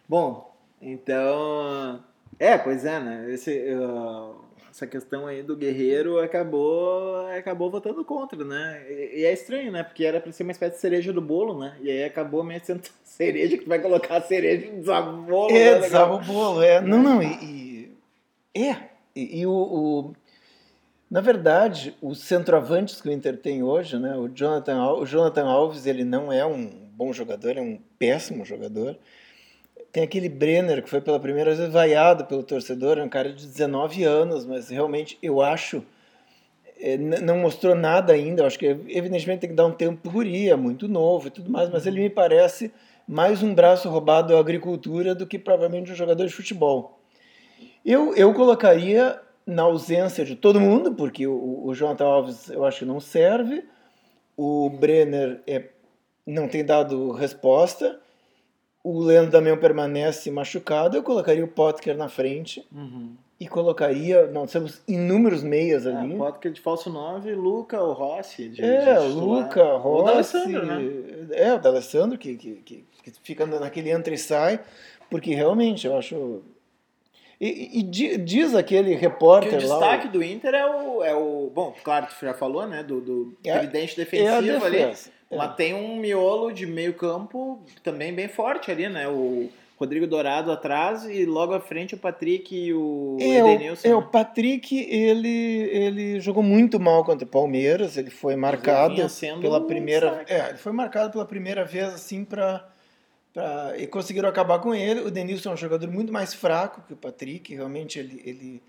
Bom, então. É, pois é, né? Esse, uh, essa questão aí do Guerreiro acabou acabou votando contra, né? E, e é estranho, né? Porque era pra ser uma espécie de cereja do bolo, né? E aí acabou meio sendo cereja que tu vai colocar a cereja e desabolo. É, né? desaba o bolo, é. Não, não, e. e- é. E, e o, o- Na verdade, os centroavantes que o Inter tem hoje, né? O Jonathan, o Jonathan Alves, ele não é um bom jogador, é um péssimo jogador. Tem aquele Brenner que foi pela primeira vez vaiado pelo torcedor, é um cara de 19 anos, mas realmente eu acho. é, não mostrou nada ainda, eu acho que evidentemente tem que dar um tempo guri, é muito novo e tudo mais, mas ele me parece mais um braço roubado à agricultura do que provavelmente um jogador de futebol. Eu, eu colocaria na ausência de todo mundo, porque o, o Jonathan Alves eu acho que não serve, o Brenner é, não tem dado resposta, o Leandro Damião permanece machucado, eu colocaria o Potker na frente Uhum. e colocaria, nós temos inúmeros meias ali. É, Potker de falso 9, Luca, o Rossi. De, É, de. Luca, O Rossi. D'Alessandro, né? É, o D'Alessandro, que, que, que, que fica naquele entra e sai, porque realmente eu acho. E, e- di- diz aquele Que repórter o lá. destaque do Inter é o, é o. Bom, claro, tu já falou, né? Do, do É- tridente é defensivo ali. defesa. É. Mas tem um miolo de meio campo também bem forte ali, né? O Rodrigo Dourado atrás e logo à frente o Patrick e o É, o, Edenilson. é, o? Patrick, ele, ele jogou muito mal contra o Palmeiras, ele foi marcado sendo pela um primeira destaque. é, ele foi marcado pela primeira vez assim para e conseguiram acabar com ele. O Denilson é um jogador muito mais fraco que o Patrick, realmente ele, ele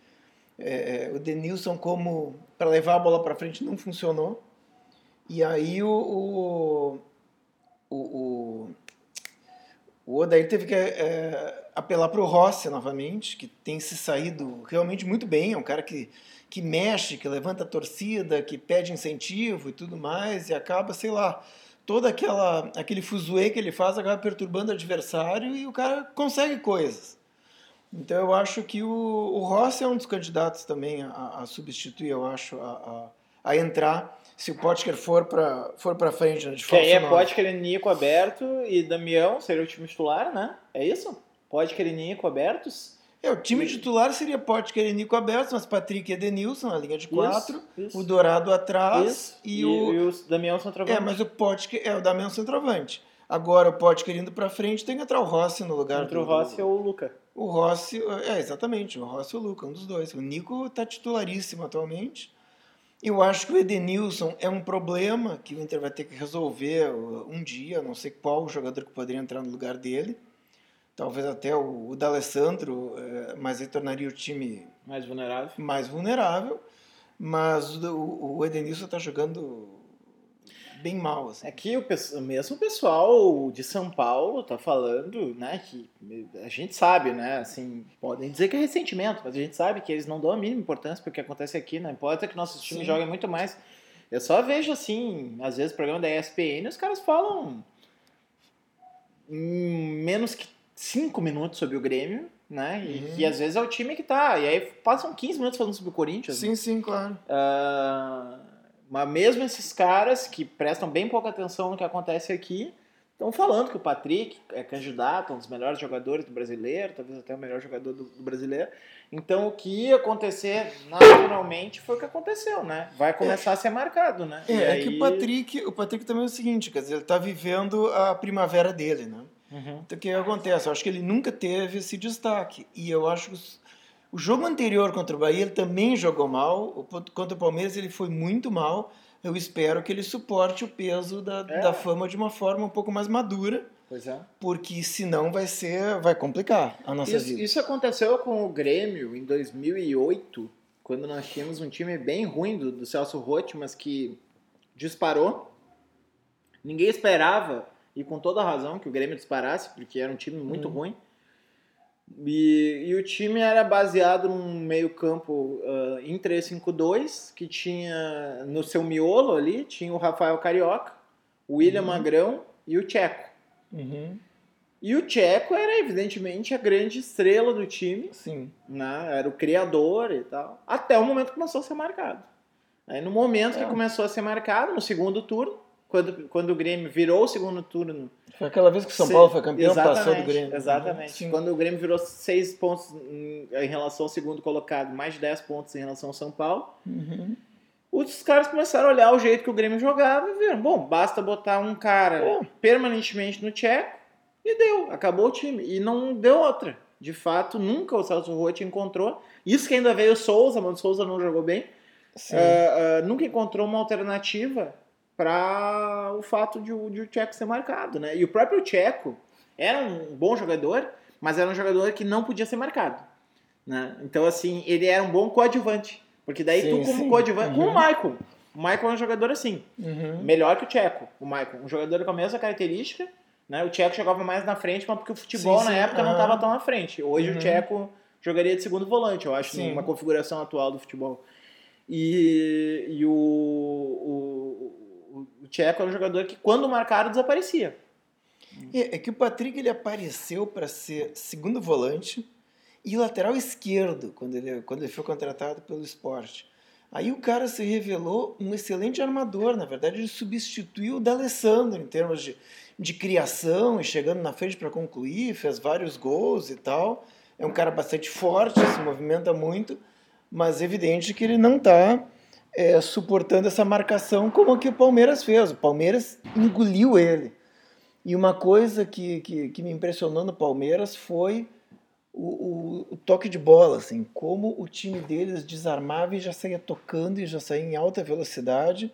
é, o Denilson como para levar a bola para frente não funcionou. E aí o o, o, o, o Odair teve que é, apelar para o Rossi novamente, que tem se saído realmente muito bem. É um cara que, que mexe, que levanta a torcida, que pede incentivo e tudo mais, e acaba, sei lá, todo aquela, aquele fuzuê que ele faz acaba perturbando o adversário e o cara consegue coisas. Então eu acho que o, o Rossi é um dos candidatos também a, a substituir, eu acho, a, a, a entrar se o Potker for para for pra frente, né, de Que aí é. Potker, Nico aberto e Damião seria o time titular, né? É isso? Potker e Nico abertos. É, o time titular seria Potker e Nico abertos, mas Patrick e Edenilson na linha de quatro, Isso, isso. o Dourado atrás Isso. e, E, o... e o Damião centroavante. É, mas o Potker é o Damião centroavante. Agora o Potker indo para frente tem que entrar o Rossi no lugar Entre o do- Rossi ou o Luca. O Rossi, é, exatamente, o Rossi e o Luca, um dos dois. O Nico está titularíssimo atualmente. Eu acho que o Edenilson é um problema que o Inter vai ter que resolver uh, um dia, não sei qual jogador que poderia entrar no lugar dele. Talvez até o, o D'Alessandro, eh, mas aí tornaria o time Mais vulnerável. mais vulnerável. Mas o, o Edenilson está jogando bem mal. Assim. É que o, o mesmo pessoal de São Paulo tá falando, né, que a gente sabe, né, assim, podem dizer que é ressentimento, mas a gente sabe que eles não dão a mínima importância porque acontece aqui, não importa que nossos times joguem muito mais. Eu só vejo, assim, às vezes, programa da ESPN, os caras falam em menos que 5 minutos sobre o Grêmio, né, e Uhum. que às vezes é o time que tá, e aí passam 15 minutos falando sobre o Corinthians. Sim, sim, claro. Ah, mas mesmo esses caras que prestam bem pouca atenção no que acontece aqui, estão falando que o Patrick é candidato, um dos melhores jogadores do brasileiro, talvez até o melhor jogador do, do brasileiro. Então o que ia acontecer naturalmente foi o que aconteceu, né? Vai começar a ser marcado, né? É, E é que aí- o Patrick, o Patrick também é o seguinte, quer dizer, ele está vivendo a primavera dele, né? Uhum. Então, o que acontece? Eu acho que ele nunca teve esse destaque. E eu acho que o jogo anterior contra o Bahia ele também jogou mal. Contra o Palmeiras ele foi muito mal. Eu espero que ele suporte o peso da, É. da fama de uma forma um pouco mais madura, Pois é. porque senão vai ser, vai complicar a nossa Isso, vida. isso aconteceu com o Grêmio em 2008, quando nós tínhamos um time bem ruim do, do Celso Rotti, mas que disparou. Ninguém esperava, e com toda razão, que o Grêmio disparasse, porque era um time muito Hum. ruim. E, e o time era baseado num meio-campo ah, em 3-5-2, que tinha no seu miolo ali, tinha o Rafael Carioca, o William Uhum. Magrão e o Tcheco. Uhum, E o Tcheco era, evidentemente, a grande estrela do time, sim. né? era o criador e tal, até o momento que começou a ser marcado. Aí, no momento É. que começou a ser marcado, no segundo turno, quando, quando o Grêmio virou o segundo turno. Foi aquela vez que o São Paulo foi campeão, exatamente, passou do Grêmio. Exatamente. Sim. Quando o Grêmio virou seis pontos em, em relação ao segundo colocado, mais de 10 pontos em relação ao São Paulo, Uhum. os caras começaram a olhar o jeito que o Grêmio jogava e viram, bom, basta botar um cara É. permanentemente no tcheco e deu, acabou o time. E não deu outra. De fato, nunca o Celso Rotti encontrou. Isso que ainda veio o Souza, mas o Souza não jogou bem. Ah, ah, nunca encontrou uma alternativa para o fato de, o- de o Tcheco ser marcado, né? E o próprio Tcheco era um bom jogador, mas era um jogador que não podia ser marcado, né? Então, assim, ele era um bom coadjuvante. Porque daí Sim, tu, como sim. coadjuvante... Com Uhum. o Michael. O Michael é um jogador assim. Uhum. Melhor que o Tcheco, o Michael. Um jogador com a mesma característica, né? O Tcheco jogava mais na frente, mas porque o futebol Sim, na época não estava tão na frente. Hoje Uhum. o Tcheco jogaria de segundo volante, eu acho, Sim. numa configuração atual do futebol. E, e o, o, o, Tcheco era um jogador que, quando marcado, desaparecia. É, é que o Patrick ele apareceu para ser segundo volante e lateral esquerdo quando ele, quando ele foi contratado pelo esporte. Aí o cara se revelou um excelente armador, na verdade ele substituiu o D'Alessandro em termos de, de criação e chegando na frente para concluir, fez vários gols e tal. É um cara bastante forte, se movimenta muito, mas é evidente que ele não está é, suportando essa marcação como que o Palmeiras fez. O Palmeiras engoliu ele. E uma coisa que, que, que me impressionou no Palmeiras foi o, o, o, toque de bola, assim, como o time deles desarmava e já saía tocando e já saía em alta velocidade.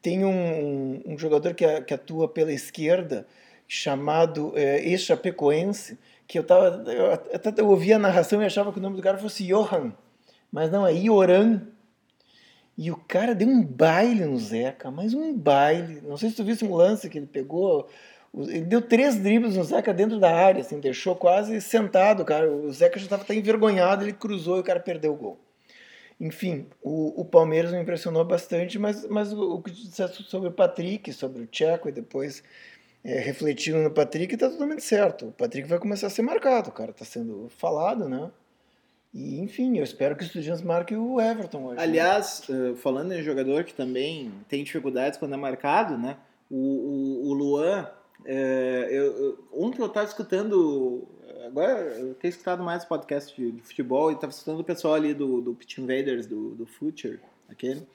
Tem um, um, um jogador que, que, atua pela esquerda, chamado é, ex-chapecoense, que eu, tava, eu, até eu ouvia a narração e achava que o nome do cara fosse Johan, mas não, é Ioran. E o cara deu um baile no Zeca, mas um baile. Não sei se tu viste um lance que ele pegou ele deu três dribles no Zeca dentro da área, assim, deixou quase sentado, cara. O Zeca já estava até envergonhado, ele cruzou e o cara perdeu o gol. Enfim, o, o Palmeiras me impressionou bastante, mas, mas o, que disse sobre o Patrick, sobre o Tcheco e depois é, refletindo no Patrick, está totalmente certo. O Patrick vai começar a ser marcado, o cara está sendo falado, né? E, enfim, eu espero que o Estudiantes marque o Everton hoje. Aliás, né? falando em jogador que também tem dificuldades quando é marcado, né? O, o, o Luan é, eu, eu, ontem eu estava escutando. Agora eu tenho escutado mais podcast de, de futebol e estava escutando o pessoal ali do, do Pitch Invaders, do, do Future, aquele.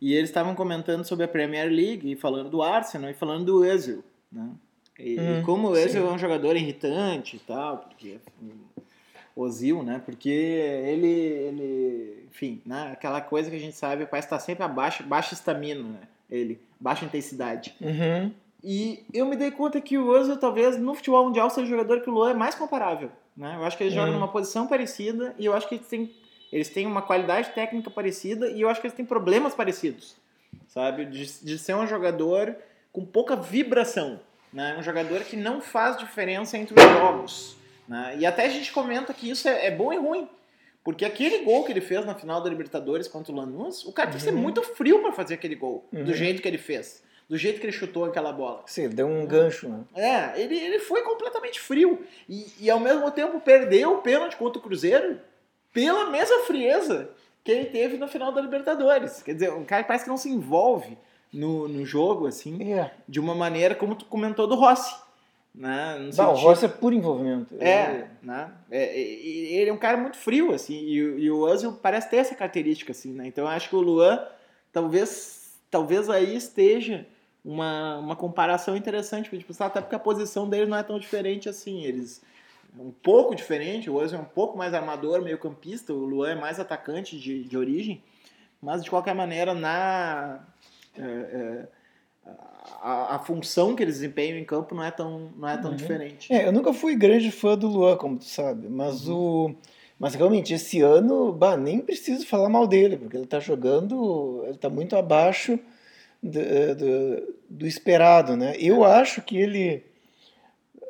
E eles estavam comentando sobre a Premier League, e falando do Arsenal e falando do Özil, né? E, hum, e como o Özil é um jogador irritante e tal, porque Ozil, né? Porque ele, ele enfim, né? aquela coisa que a gente sabe, parece estar sempre abaixo, baixa estamina, né? Ele, baixa intensidade. Uhum. E eu me dei conta que o Ozil, talvez, no futebol mundial, seja o jogador que o Luan é mais comparável. Né? Eu acho que eles jogam numa posição parecida e eu acho que eles têm, eles têm uma qualidade técnica parecida e eu acho que eles têm problemas parecidos. Sabe? De, de ser um jogador com pouca vibração. Né? Um jogador que não faz diferença entre os jogos. Né? E até a gente comenta que isso é, é bom e ruim. Porque aquele gol que ele fez na final da Libertadores contra o Lanús, o cara uhum. tem que ser muito frio para fazer aquele gol, uhum. do jeito que ele fez do jeito que ele chutou aquela bola. Sim, deu um gancho, né? É, ele, ele foi completamente frio. E, e ao mesmo tempo perdeu o pênalti contra o Cruzeiro pela mesma frieza que ele teve no final da Libertadores. Quer dizer, um cara que parece que não se envolve no, no jogo, assim, é. de uma maneira como tu comentou do Rossi. Né? No Não, o Rossi é por envolvimento. É, ele... né? É, ele é um cara muito frio, assim, e, e o Ozil parece ter essa característica, assim, né? Então eu acho que o Luan talvez, talvez aí esteja uma, uma comparação interessante para tipo, até porque a posição deles não é tão diferente assim. Eles um pouco diferente, o Ozzy é um pouco mais armador, meio campista, o Luan é mais atacante de, de origem, mas de qualquer maneira na é, é, a, a, função que eles desempenham em campo não é tão, não é tão uhum. diferente. É, eu nunca fui grande fã do Luan, como tu sabe, mas uhum. o mas realmente esse ano, bah, nem preciso falar mal dele, porque ele está jogando, ele está muito abaixo do, do, do esperado, né? Eu acho que ele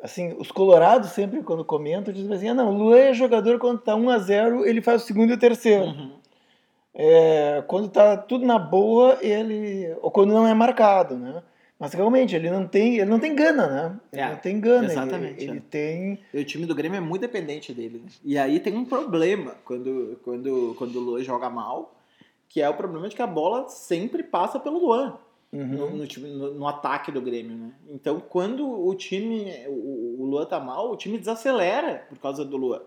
assim, os colorados sempre quando comentam dizem assim, ah, não, o Luan é jogador quando tá 1 a 0 ele faz o segundo e o terceiro. Uhum. É, quando tá tudo na boa, ele ou quando não é marcado, né? Mas realmente ele não tem, ele não tem gana, né? Ele é, não tem gana. Exatamente. Ele, ele é. tem. E o time do Grêmio é muito dependente dele. Né? E aí tem um problema quando quando quando o Luan joga mal que é o problema de que a bola sempre passa pelo Luan. Uhum. No, no, no, no, ataque do Grêmio, né? Então, quando o time, o, o Luan tá mal, o time desacelera por causa do Luan.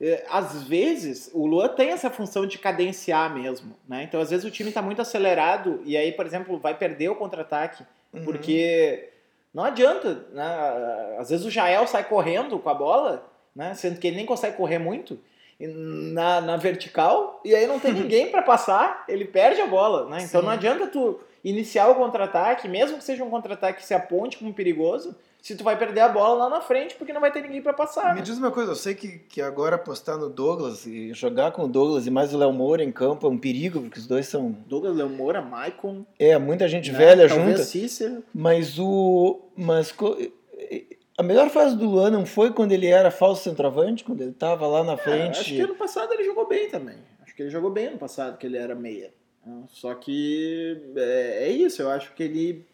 É, às vezes, o Luan tem essa função de cadenciar mesmo, né? Então, às vezes o time tá muito acelerado e aí, por exemplo, vai perder o contra-ataque, uhum. porque não adianta, né? Às vezes o Jael sai correndo com a bola, né? Sendo que ele nem consegue correr muito, na, na vertical e aí não tem ninguém para passar, ele perde a bola, né? Então Sim. não adianta tu iniciar o contra-ataque, mesmo que seja um contra-ataque que se aponte como perigoso, se tu vai perder a bola lá na frente porque não vai ter ninguém para passar. Me né? diz uma coisa, eu sei que, que agora apostar no Douglas e jogar com o Douglas e mais o Léo Moura em campo é um perigo, porque os dois são... Douglas, Léo Moura, Maicon... É, muita gente né? velha Talvez junta. Cícero. Mas o... Mas A melhor fase do Luan não foi quando ele era falso centroavante, quando ele estava lá na É, frente. acho que ano passado ele jogou bem também. Acho que ele jogou bem ano passado, que ele era meia. Só que é, é isso, eu acho que ele.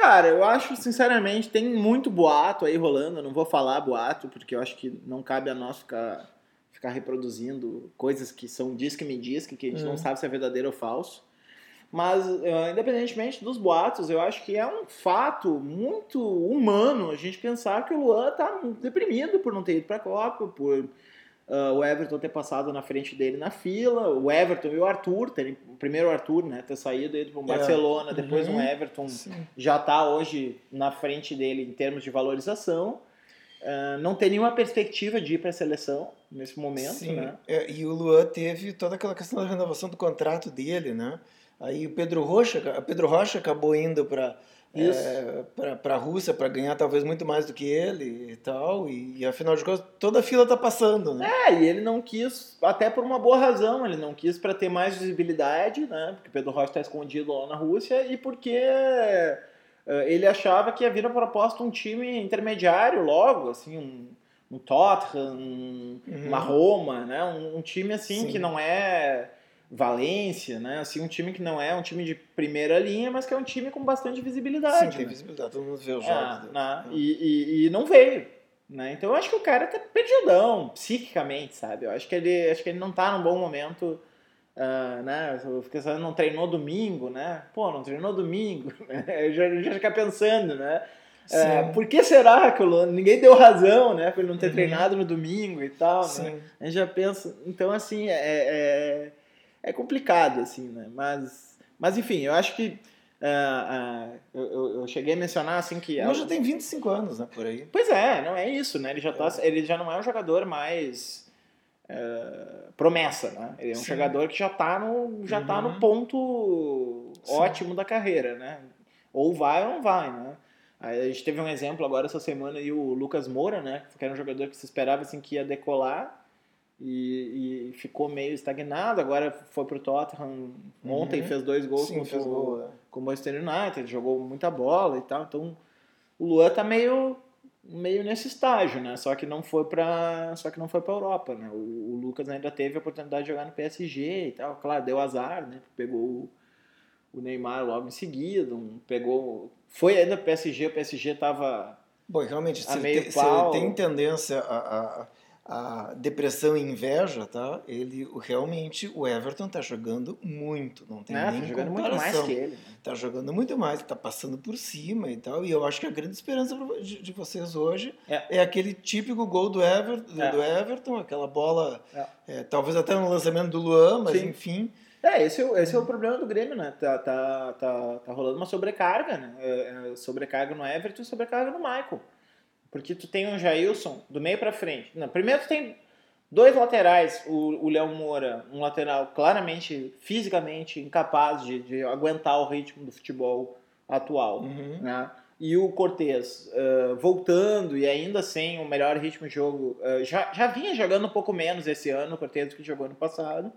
Cara, eu acho, sinceramente, tem muito boato aí rolando. Eu não vou falar boato, porque eu acho que não cabe a nós ficar, ficar reproduzindo coisas que são diz que me diz, que a gente não Hum. sabe se é verdadeiro ou falso. Mas, eh, independentemente dos boatos, eu acho que é um fato muito humano a gente pensar que o Luan tá deprimido por não ter ido pra Copa, por ah, o Everton ter passado na frente dele na fila, o Everton e o Arthur, terem, primeiro o Arthur, né, ter saído ele para o É. Barcelona, depois Uhum. um Everton Sim. já tá hoje na frente dele em termos de valorização. Ah, não tem nenhuma perspectiva de ir para a seleção nesse momento, Sim, né? é, e o Luan teve toda aquela questão da renovação do contrato dele, né? Aí o Pedro Rocha, o Pedro Rocha acabou indo para. É, para a Rússia para ganhar talvez muito mais do que ele e tal, e, e afinal de contas toda a fila tá passando, né? É, e ele não quis, até por uma boa razão, ele não quis para ter mais visibilidade, né? Porque Pedro Rocha está escondido lá na Rússia e porque eh, ele achava que ia vir a proposta um time intermediário logo, assim, um, um Tottenham, um- Uhum. uma Roma, né? Um, um time assim Sim. que não é Valência, né? Assim, um time que não é um time de primeira linha, mas que é um time com bastante Sim, visibilidade. tem né? visibilidade, todo mundo vê os É, jogos. dele. né? E, e- e não veio. Né? Então eu acho que o cara tá perdidão, psiquicamente, sabe? Eu acho que ele, acho que ele não tá num bom momento. ah, né? Fiquei sabendo, não treinou domingo, né? Pô, não treinou domingo. né? Eu já, já fica pensando, né? É, por que será que o ninguém deu razão, né? Por ele não ter Uhum. treinado no domingo e tal, né? A gente já pensa. Então, assim, é, é, é complicado, assim, né? Mas, mas enfim, eu acho que. ah, ah, eu, eu- cheguei a mencionar, assim, que. Ele já tem 25 anos, né, por aí. Pois é, não é isso, né? Ele já, tá, ele já não é um jogador mais. eh, promessa, né? Ele é um Sim. jogador que já tá no, já tá Uhum. no ponto Sim. ótimo da carreira, né? Ou vai ou não vai, né? A gente teve um exemplo agora essa semana aí, o Lucas Moura, né? Que era um jogador que se esperava assim, que ia decolar e, e ficou meio estagnado. Agora foi pro Tottenham ontem, Uhum. fez dois gols Sim, contra o- é. com o Manchester United, jogou muita bola e tal. Então o Luan tá meio meio nesse estágio, né? Só que não foi para só que não foi para Europa, né? O, o Lucas ainda teve a oportunidade de jogar no PSG e tal. Claro, deu azar, né? Pegou o, o Neymar logo em seguida, um- pegou foi ainda pro PSG, o PSG tava Bom, realmente, se meio tem, pau. tem tendência a, a, a depressão e inveja, tá? Ele, realmente, o Everton tá jogando muito, não tem né, nem tá jogando muito comparação. mais que ele. né? Tá jogando muito mais, tá passando por cima e tal. E eu acho que a grande esperança de, de vocês hoje É. é. aquele típico gol do, Ever, do, É. do Everton, aquela bola, É. é, talvez até no lançamento do Luan, mas Sim. enfim. É, esse é, o- esse é o problema do Grêmio, né? Tá, tá, tá, tá rolando uma sobrecarga, né? É, sobrecarga no Everton e sobrecarga no Michael. Porque tu tem o Jailson do meio pra frente. Não, primeiro tu tem dois laterais, o, o Léo Moura, um lateral claramente, fisicamente incapaz de, de aguentar o ritmo do futebol atual, Uhum. né? E o Cortez eh, voltando e ainda sem o melhor ritmo de jogo. eh, já, já vinha jogando um pouco menos esse ano, o Cortez, do que jogou no passado.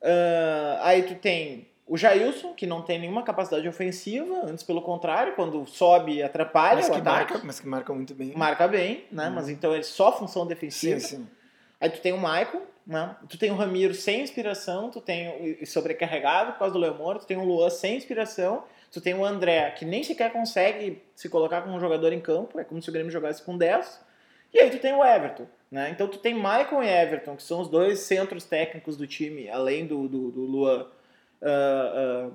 Ah, aí tu tem o Jailson, que não tem nenhuma capacidade ofensiva, antes pelo contrário, quando sobe atrapalha Mas o que, ataque. marca, mas que marca muito bem. Marca bem, né? Uhum. Mas então ele só função defensiva. Sim, sim. Aí tu tem o Michael, né? Tu tem o Ramiro sem inspiração, tu tem o- sobrecarregado por causa do Leomoro, tu tem o Luan sem inspiração, tu tem o André, que nem sequer consegue se colocar como um jogador em campo, é como se o Grêmio jogasse com 10. E aí tu tem o Everton, né? Então tu tem Michael e Everton, que são os dois centros técnicos do time, além do, do, do Luan, ah,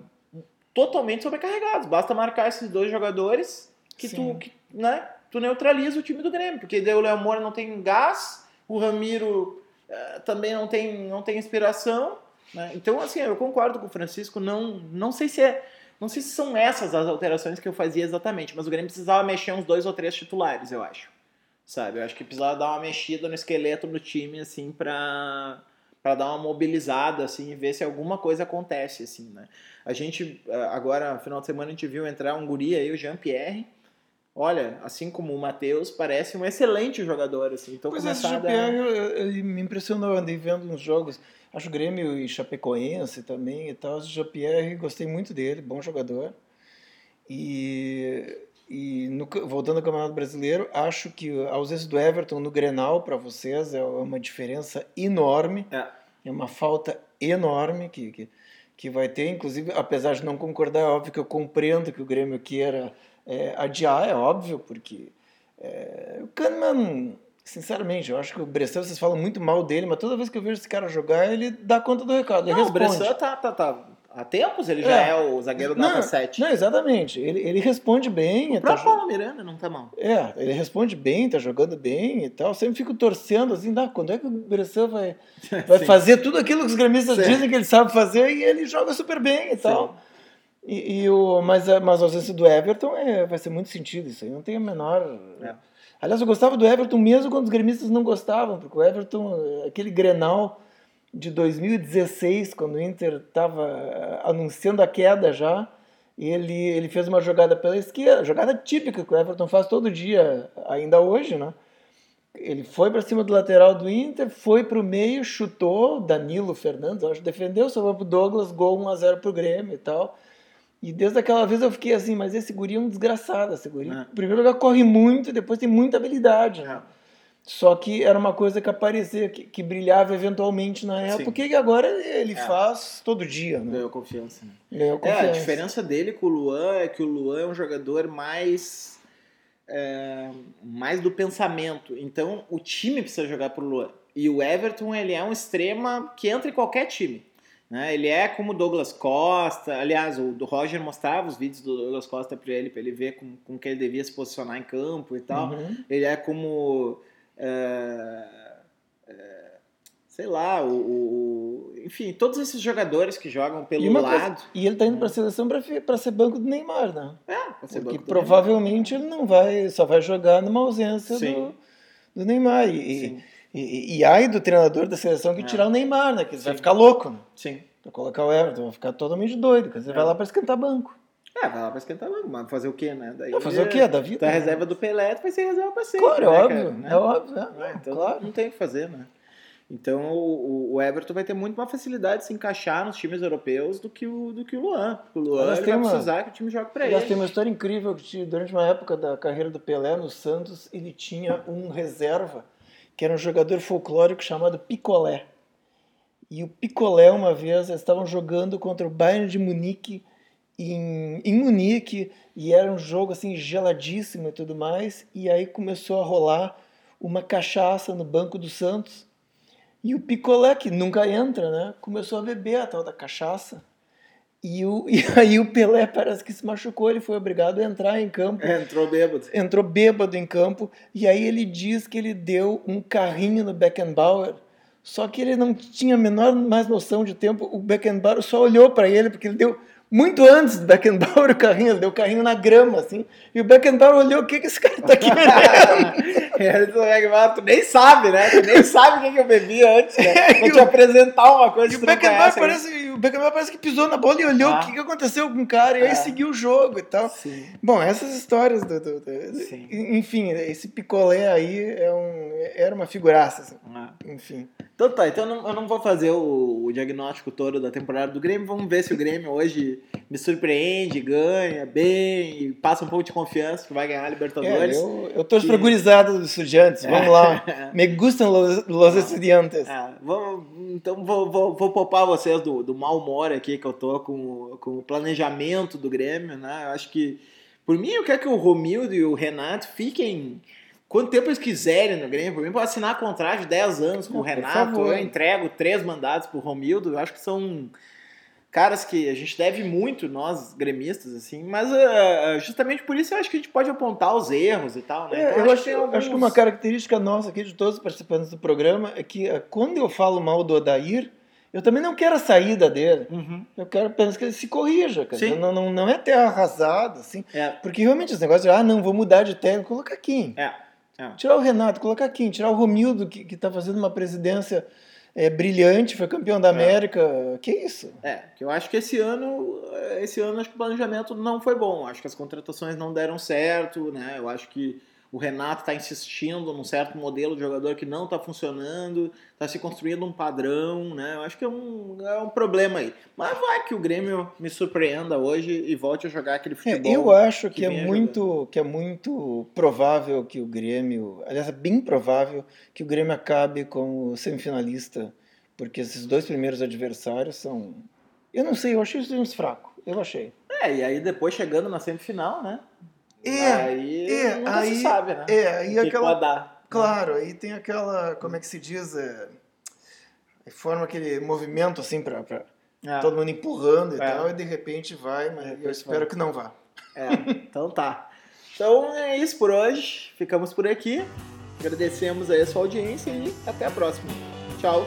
totalmente sobrecarregados. Basta marcar esses dois jogadores que tu, que, né? tu neutraliza o time do Grêmio, porque daí o Léo Moura não tem gás, o Ramiro eh, também não tem, não tem inspiração. Né? Então, assim, eu concordo com o Francisco, não, não sei se é. Não sei se são essas as alterações que eu fazia exatamente, mas o Grêmio precisava mexer uns dois ou três titulares, eu acho. Sabe? Eu acho que precisava dar uma mexida no esqueleto do time, assim, pra, pra dar uma mobilizada, assim, e ver se alguma coisa acontece, assim, né? A gente, eh, agora, final de semana, a gente viu entrar um guri aí, o Jean-Pierre. Olha, assim como o Matheus, parece um excelente jogador, assim. Então, Pois é, esse a Jean-Pierre, ele me impressionou, andei vendo uns jogos, acho Grêmio e Chapecoense também e tal, esse Jean-Pierre, gostei muito dele, bom jogador. E e no, voltando ao Campeonato Brasileiro, acho que a ausência do Everton no Grenal para vocês é uma diferença enorme. É, é uma falta enorme que, que, que, vai ter. Inclusive, apesar de não concordar, é óbvio que eu compreendo que o Grêmio queira é, adiar, é óbvio, porque é, o Kahneman, sinceramente, eu acho que o Bressan, vocês falam muito mal dele, mas toda vez que eu vejo esse cara jogar, ele dá conta do recado. Ele não, responde. o Bressan tá, tá, tá há tempos ele já é, é o zagueiro nota 7. Não, exatamente. Ele, ele responde bem. O próprio tá, Paulo Miranda não tá mal. É, ele responde bem, tá jogando bem e tal. Sempre fico torcendo assim, dá, quando é que o Bressan vai, vai fazer tudo aquilo que os gremistas Sim. dizem que ele sabe fazer e ele joga super bem e tal. E, e, o, mas, mas a ausência do Everton é, vai ser muito sentido isso aí, não tem a menor. É. Aliás, eu gostava do Everton mesmo quando os gremistas não gostavam, porque o Everton, aquele grenal de 2016, quando o Inter estava eh, anunciando a queda já, ele, ele fez uma jogada pela esquerda, jogada típica que o Everton faz todo dia, ainda hoje, né? Ele foi para cima do lateral do Inter, foi para o meio, chutou, Danilo Fernandes, acho, defendeu, salvou para Douglas, gol 1x0 para o Grêmio e tal. E desde aquela vez eu fiquei assim, mas esse guri é um desgraçado, esse guri. É. Em primeiro lugar, corre muito depois tem muita habilidade, né? Só que era uma coisa que aparecia, que, que brilhava eventualmente na época Sim. e agora ele é. faz todo dia. Né? Ganhou confiança. Né? Ganhou confiança. É, a diferença dele com o Luan é que o Luan é um jogador mais, é, mais do pensamento. Então o time precisa jogar pro Luan. E o Everton ele é um extrema que entra em qualquer time. Né? Ele é como o Douglas Costa. Aliás, o do Roger mostrava os vídeos do Douglas Costa para ele, para ele ver com, com que ele devia se posicionar em campo e tal. Uhum. Ele é como sei lá, o, o, enfim, todos esses jogadores que jogam pelo e lado. Coisa, e ele tá indo né? para a seleção para ser banco do Neymar, né? É, para ser Porque banco provavelmente Neymar. ele não vai, só vai jogar numa ausência do, do Neymar. E, e, e, aí do treinador da seleção que é. tirar o Neymar, né? Que ele vai ficar louco, né? Sim. Pra colocar o Everton, vai ficar totalmente doido. Quer dizer, é. vai lá para esquentar banco. É, vai lá pra esquentar banco, mas fazer o quê, né? Daí, não, fazer o quê? Da vida? Da reserva do Pelé vai ser reserva pra sempre. Claro, né, óbvio, né? é óbvio. É, então claro. não tem o que fazer, né? Então o, o, Everton vai ter muito mais facilidade de se encaixar nos times europeus do que o, do que o Luan. O Luan ele vai uma, precisar que o time jogue pra aliás, ele. tem uma história incrível que durante uma época da carreira do Pelé no Santos, ele tinha um reserva que era um jogador folclórico chamado Picolé. E o Picolé, uma vez, eles estavam jogando contra o Bayern de Munique em, em Munique e era um jogo assim geladíssimo e tudo mais. E aí começou a rolar uma cachaça no banco do Santos. E o Picolé, que nunca entra, né, começou a beber a tal da cachaça. E, o, e aí o Pelé parece que se machucou, ele foi obrigado a entrar em campo. É, entrou bêbado. Entrou bêbado em campo. E aí ele diz que ele deu um carrinho no Beckenbauer. Só que ele não tinha a menor mais noção de tempo. O Beckenbauer só olhou para ele, porque ele deu muito antes do Beckenbauer o carrinho, deu o carrinho na grama, assim, e o Beckenbauer olhou, o que que esse cara tá aqui bebendo? é, tu nem sabe, né? Tu nem sabe o que, que eu bebi antes, né? É, Vou te apresentar uma coisa e que o Beckenbauer parece, o Beckenbauer parece que pisou na bola e olhou ah. o que, que aconteceu com o cara, e aí ah. seguiu o jogo e tal. Sim. Bom, essas histórias, do, do, do enfim, esse picolé aí é um, era uma figuraça, assim. ah. enfim. Então tá, então eu não, eu não vou fazer o, o, diagnóstico todo da temporada do Grêmio. Vamos ver se o Grêmio hoje me surpreende, ganha bem passa um pouco de confiança que vai ganhar a Libertadores. É, eu, eu torço que... dos estudiantes, vamos lá. Me gustam los, los estudiantes. É, vamos, então vou, vou, vou poupar vocês do, do mau humor aqui que eu tô com, com o planejamento do Grêmio, né? Eu acho que, por mim, eu quero que o Romildo e o Renato fiquem Quanto tempo eles quiserem no Grêmio, por mim, pode assinar contrato de 10 anos com o Renato. Eu entrego três mandatos pro Romildo. Eu acho que são caras que a gente deve muito, nós gremistas, assim, mas uh, justamente por isso eu acho que a gente pode apontar os erros e tal, né? É, então, eu acho, que alguns... acho que uma característica nossa aqui de todos os participantes do programa é que uh, quando eu falo mal do Odair, eu também não quero a saída dele. Uhum. Eu quero apenas que ele se corrija, cara. Não, não, não é terra arrasada, assim. É. Porque realmente esse negócio de, ah, não, vou mudar de técnico, coloca aqui. É. É. Tirar o Renato, colocar quem? Tirar o Romildo, que está fazendo uma presidência é, brilhante, foi campeão da é. América. É. Que isso? É, que eu acho que esse ano, esse ano acho que o planejamento não foi bom. Acho que as contratações não deram certo, né? Eu acho que o Renato está insistindo num certo modelo de jogador que não está funcionando, está se construindo um padrão, né? Eu acho que é um, é um problema aí. Mas vai que o Grêmio me surpreenda hoje e volte a jogar aquele É, futebol. eu acho que, que é muito que é muito provável que o Grêmio, aliás, é bem provável que o Grêmio acabe como semifinalista, porque esses dois primeiros adversários são eu não sei, eu achei os dois fracos. Eu achei. É, e aí depois chegando na semifinal, né? É, aí é, nunca se aí- sabe, né? É, e que aquela pode dar. Claro, aí tem aquela, como é que se diz, é, forma aquele movimento assim para É. todo mundo empurrando e É. tal, e de repente vai, mas De eu repente espero vai. que não vá. É, então tá. Então é isso por hoje. Ficamos por aqui. Agradecemos aí a sua audiência e até a próxima. Tchau.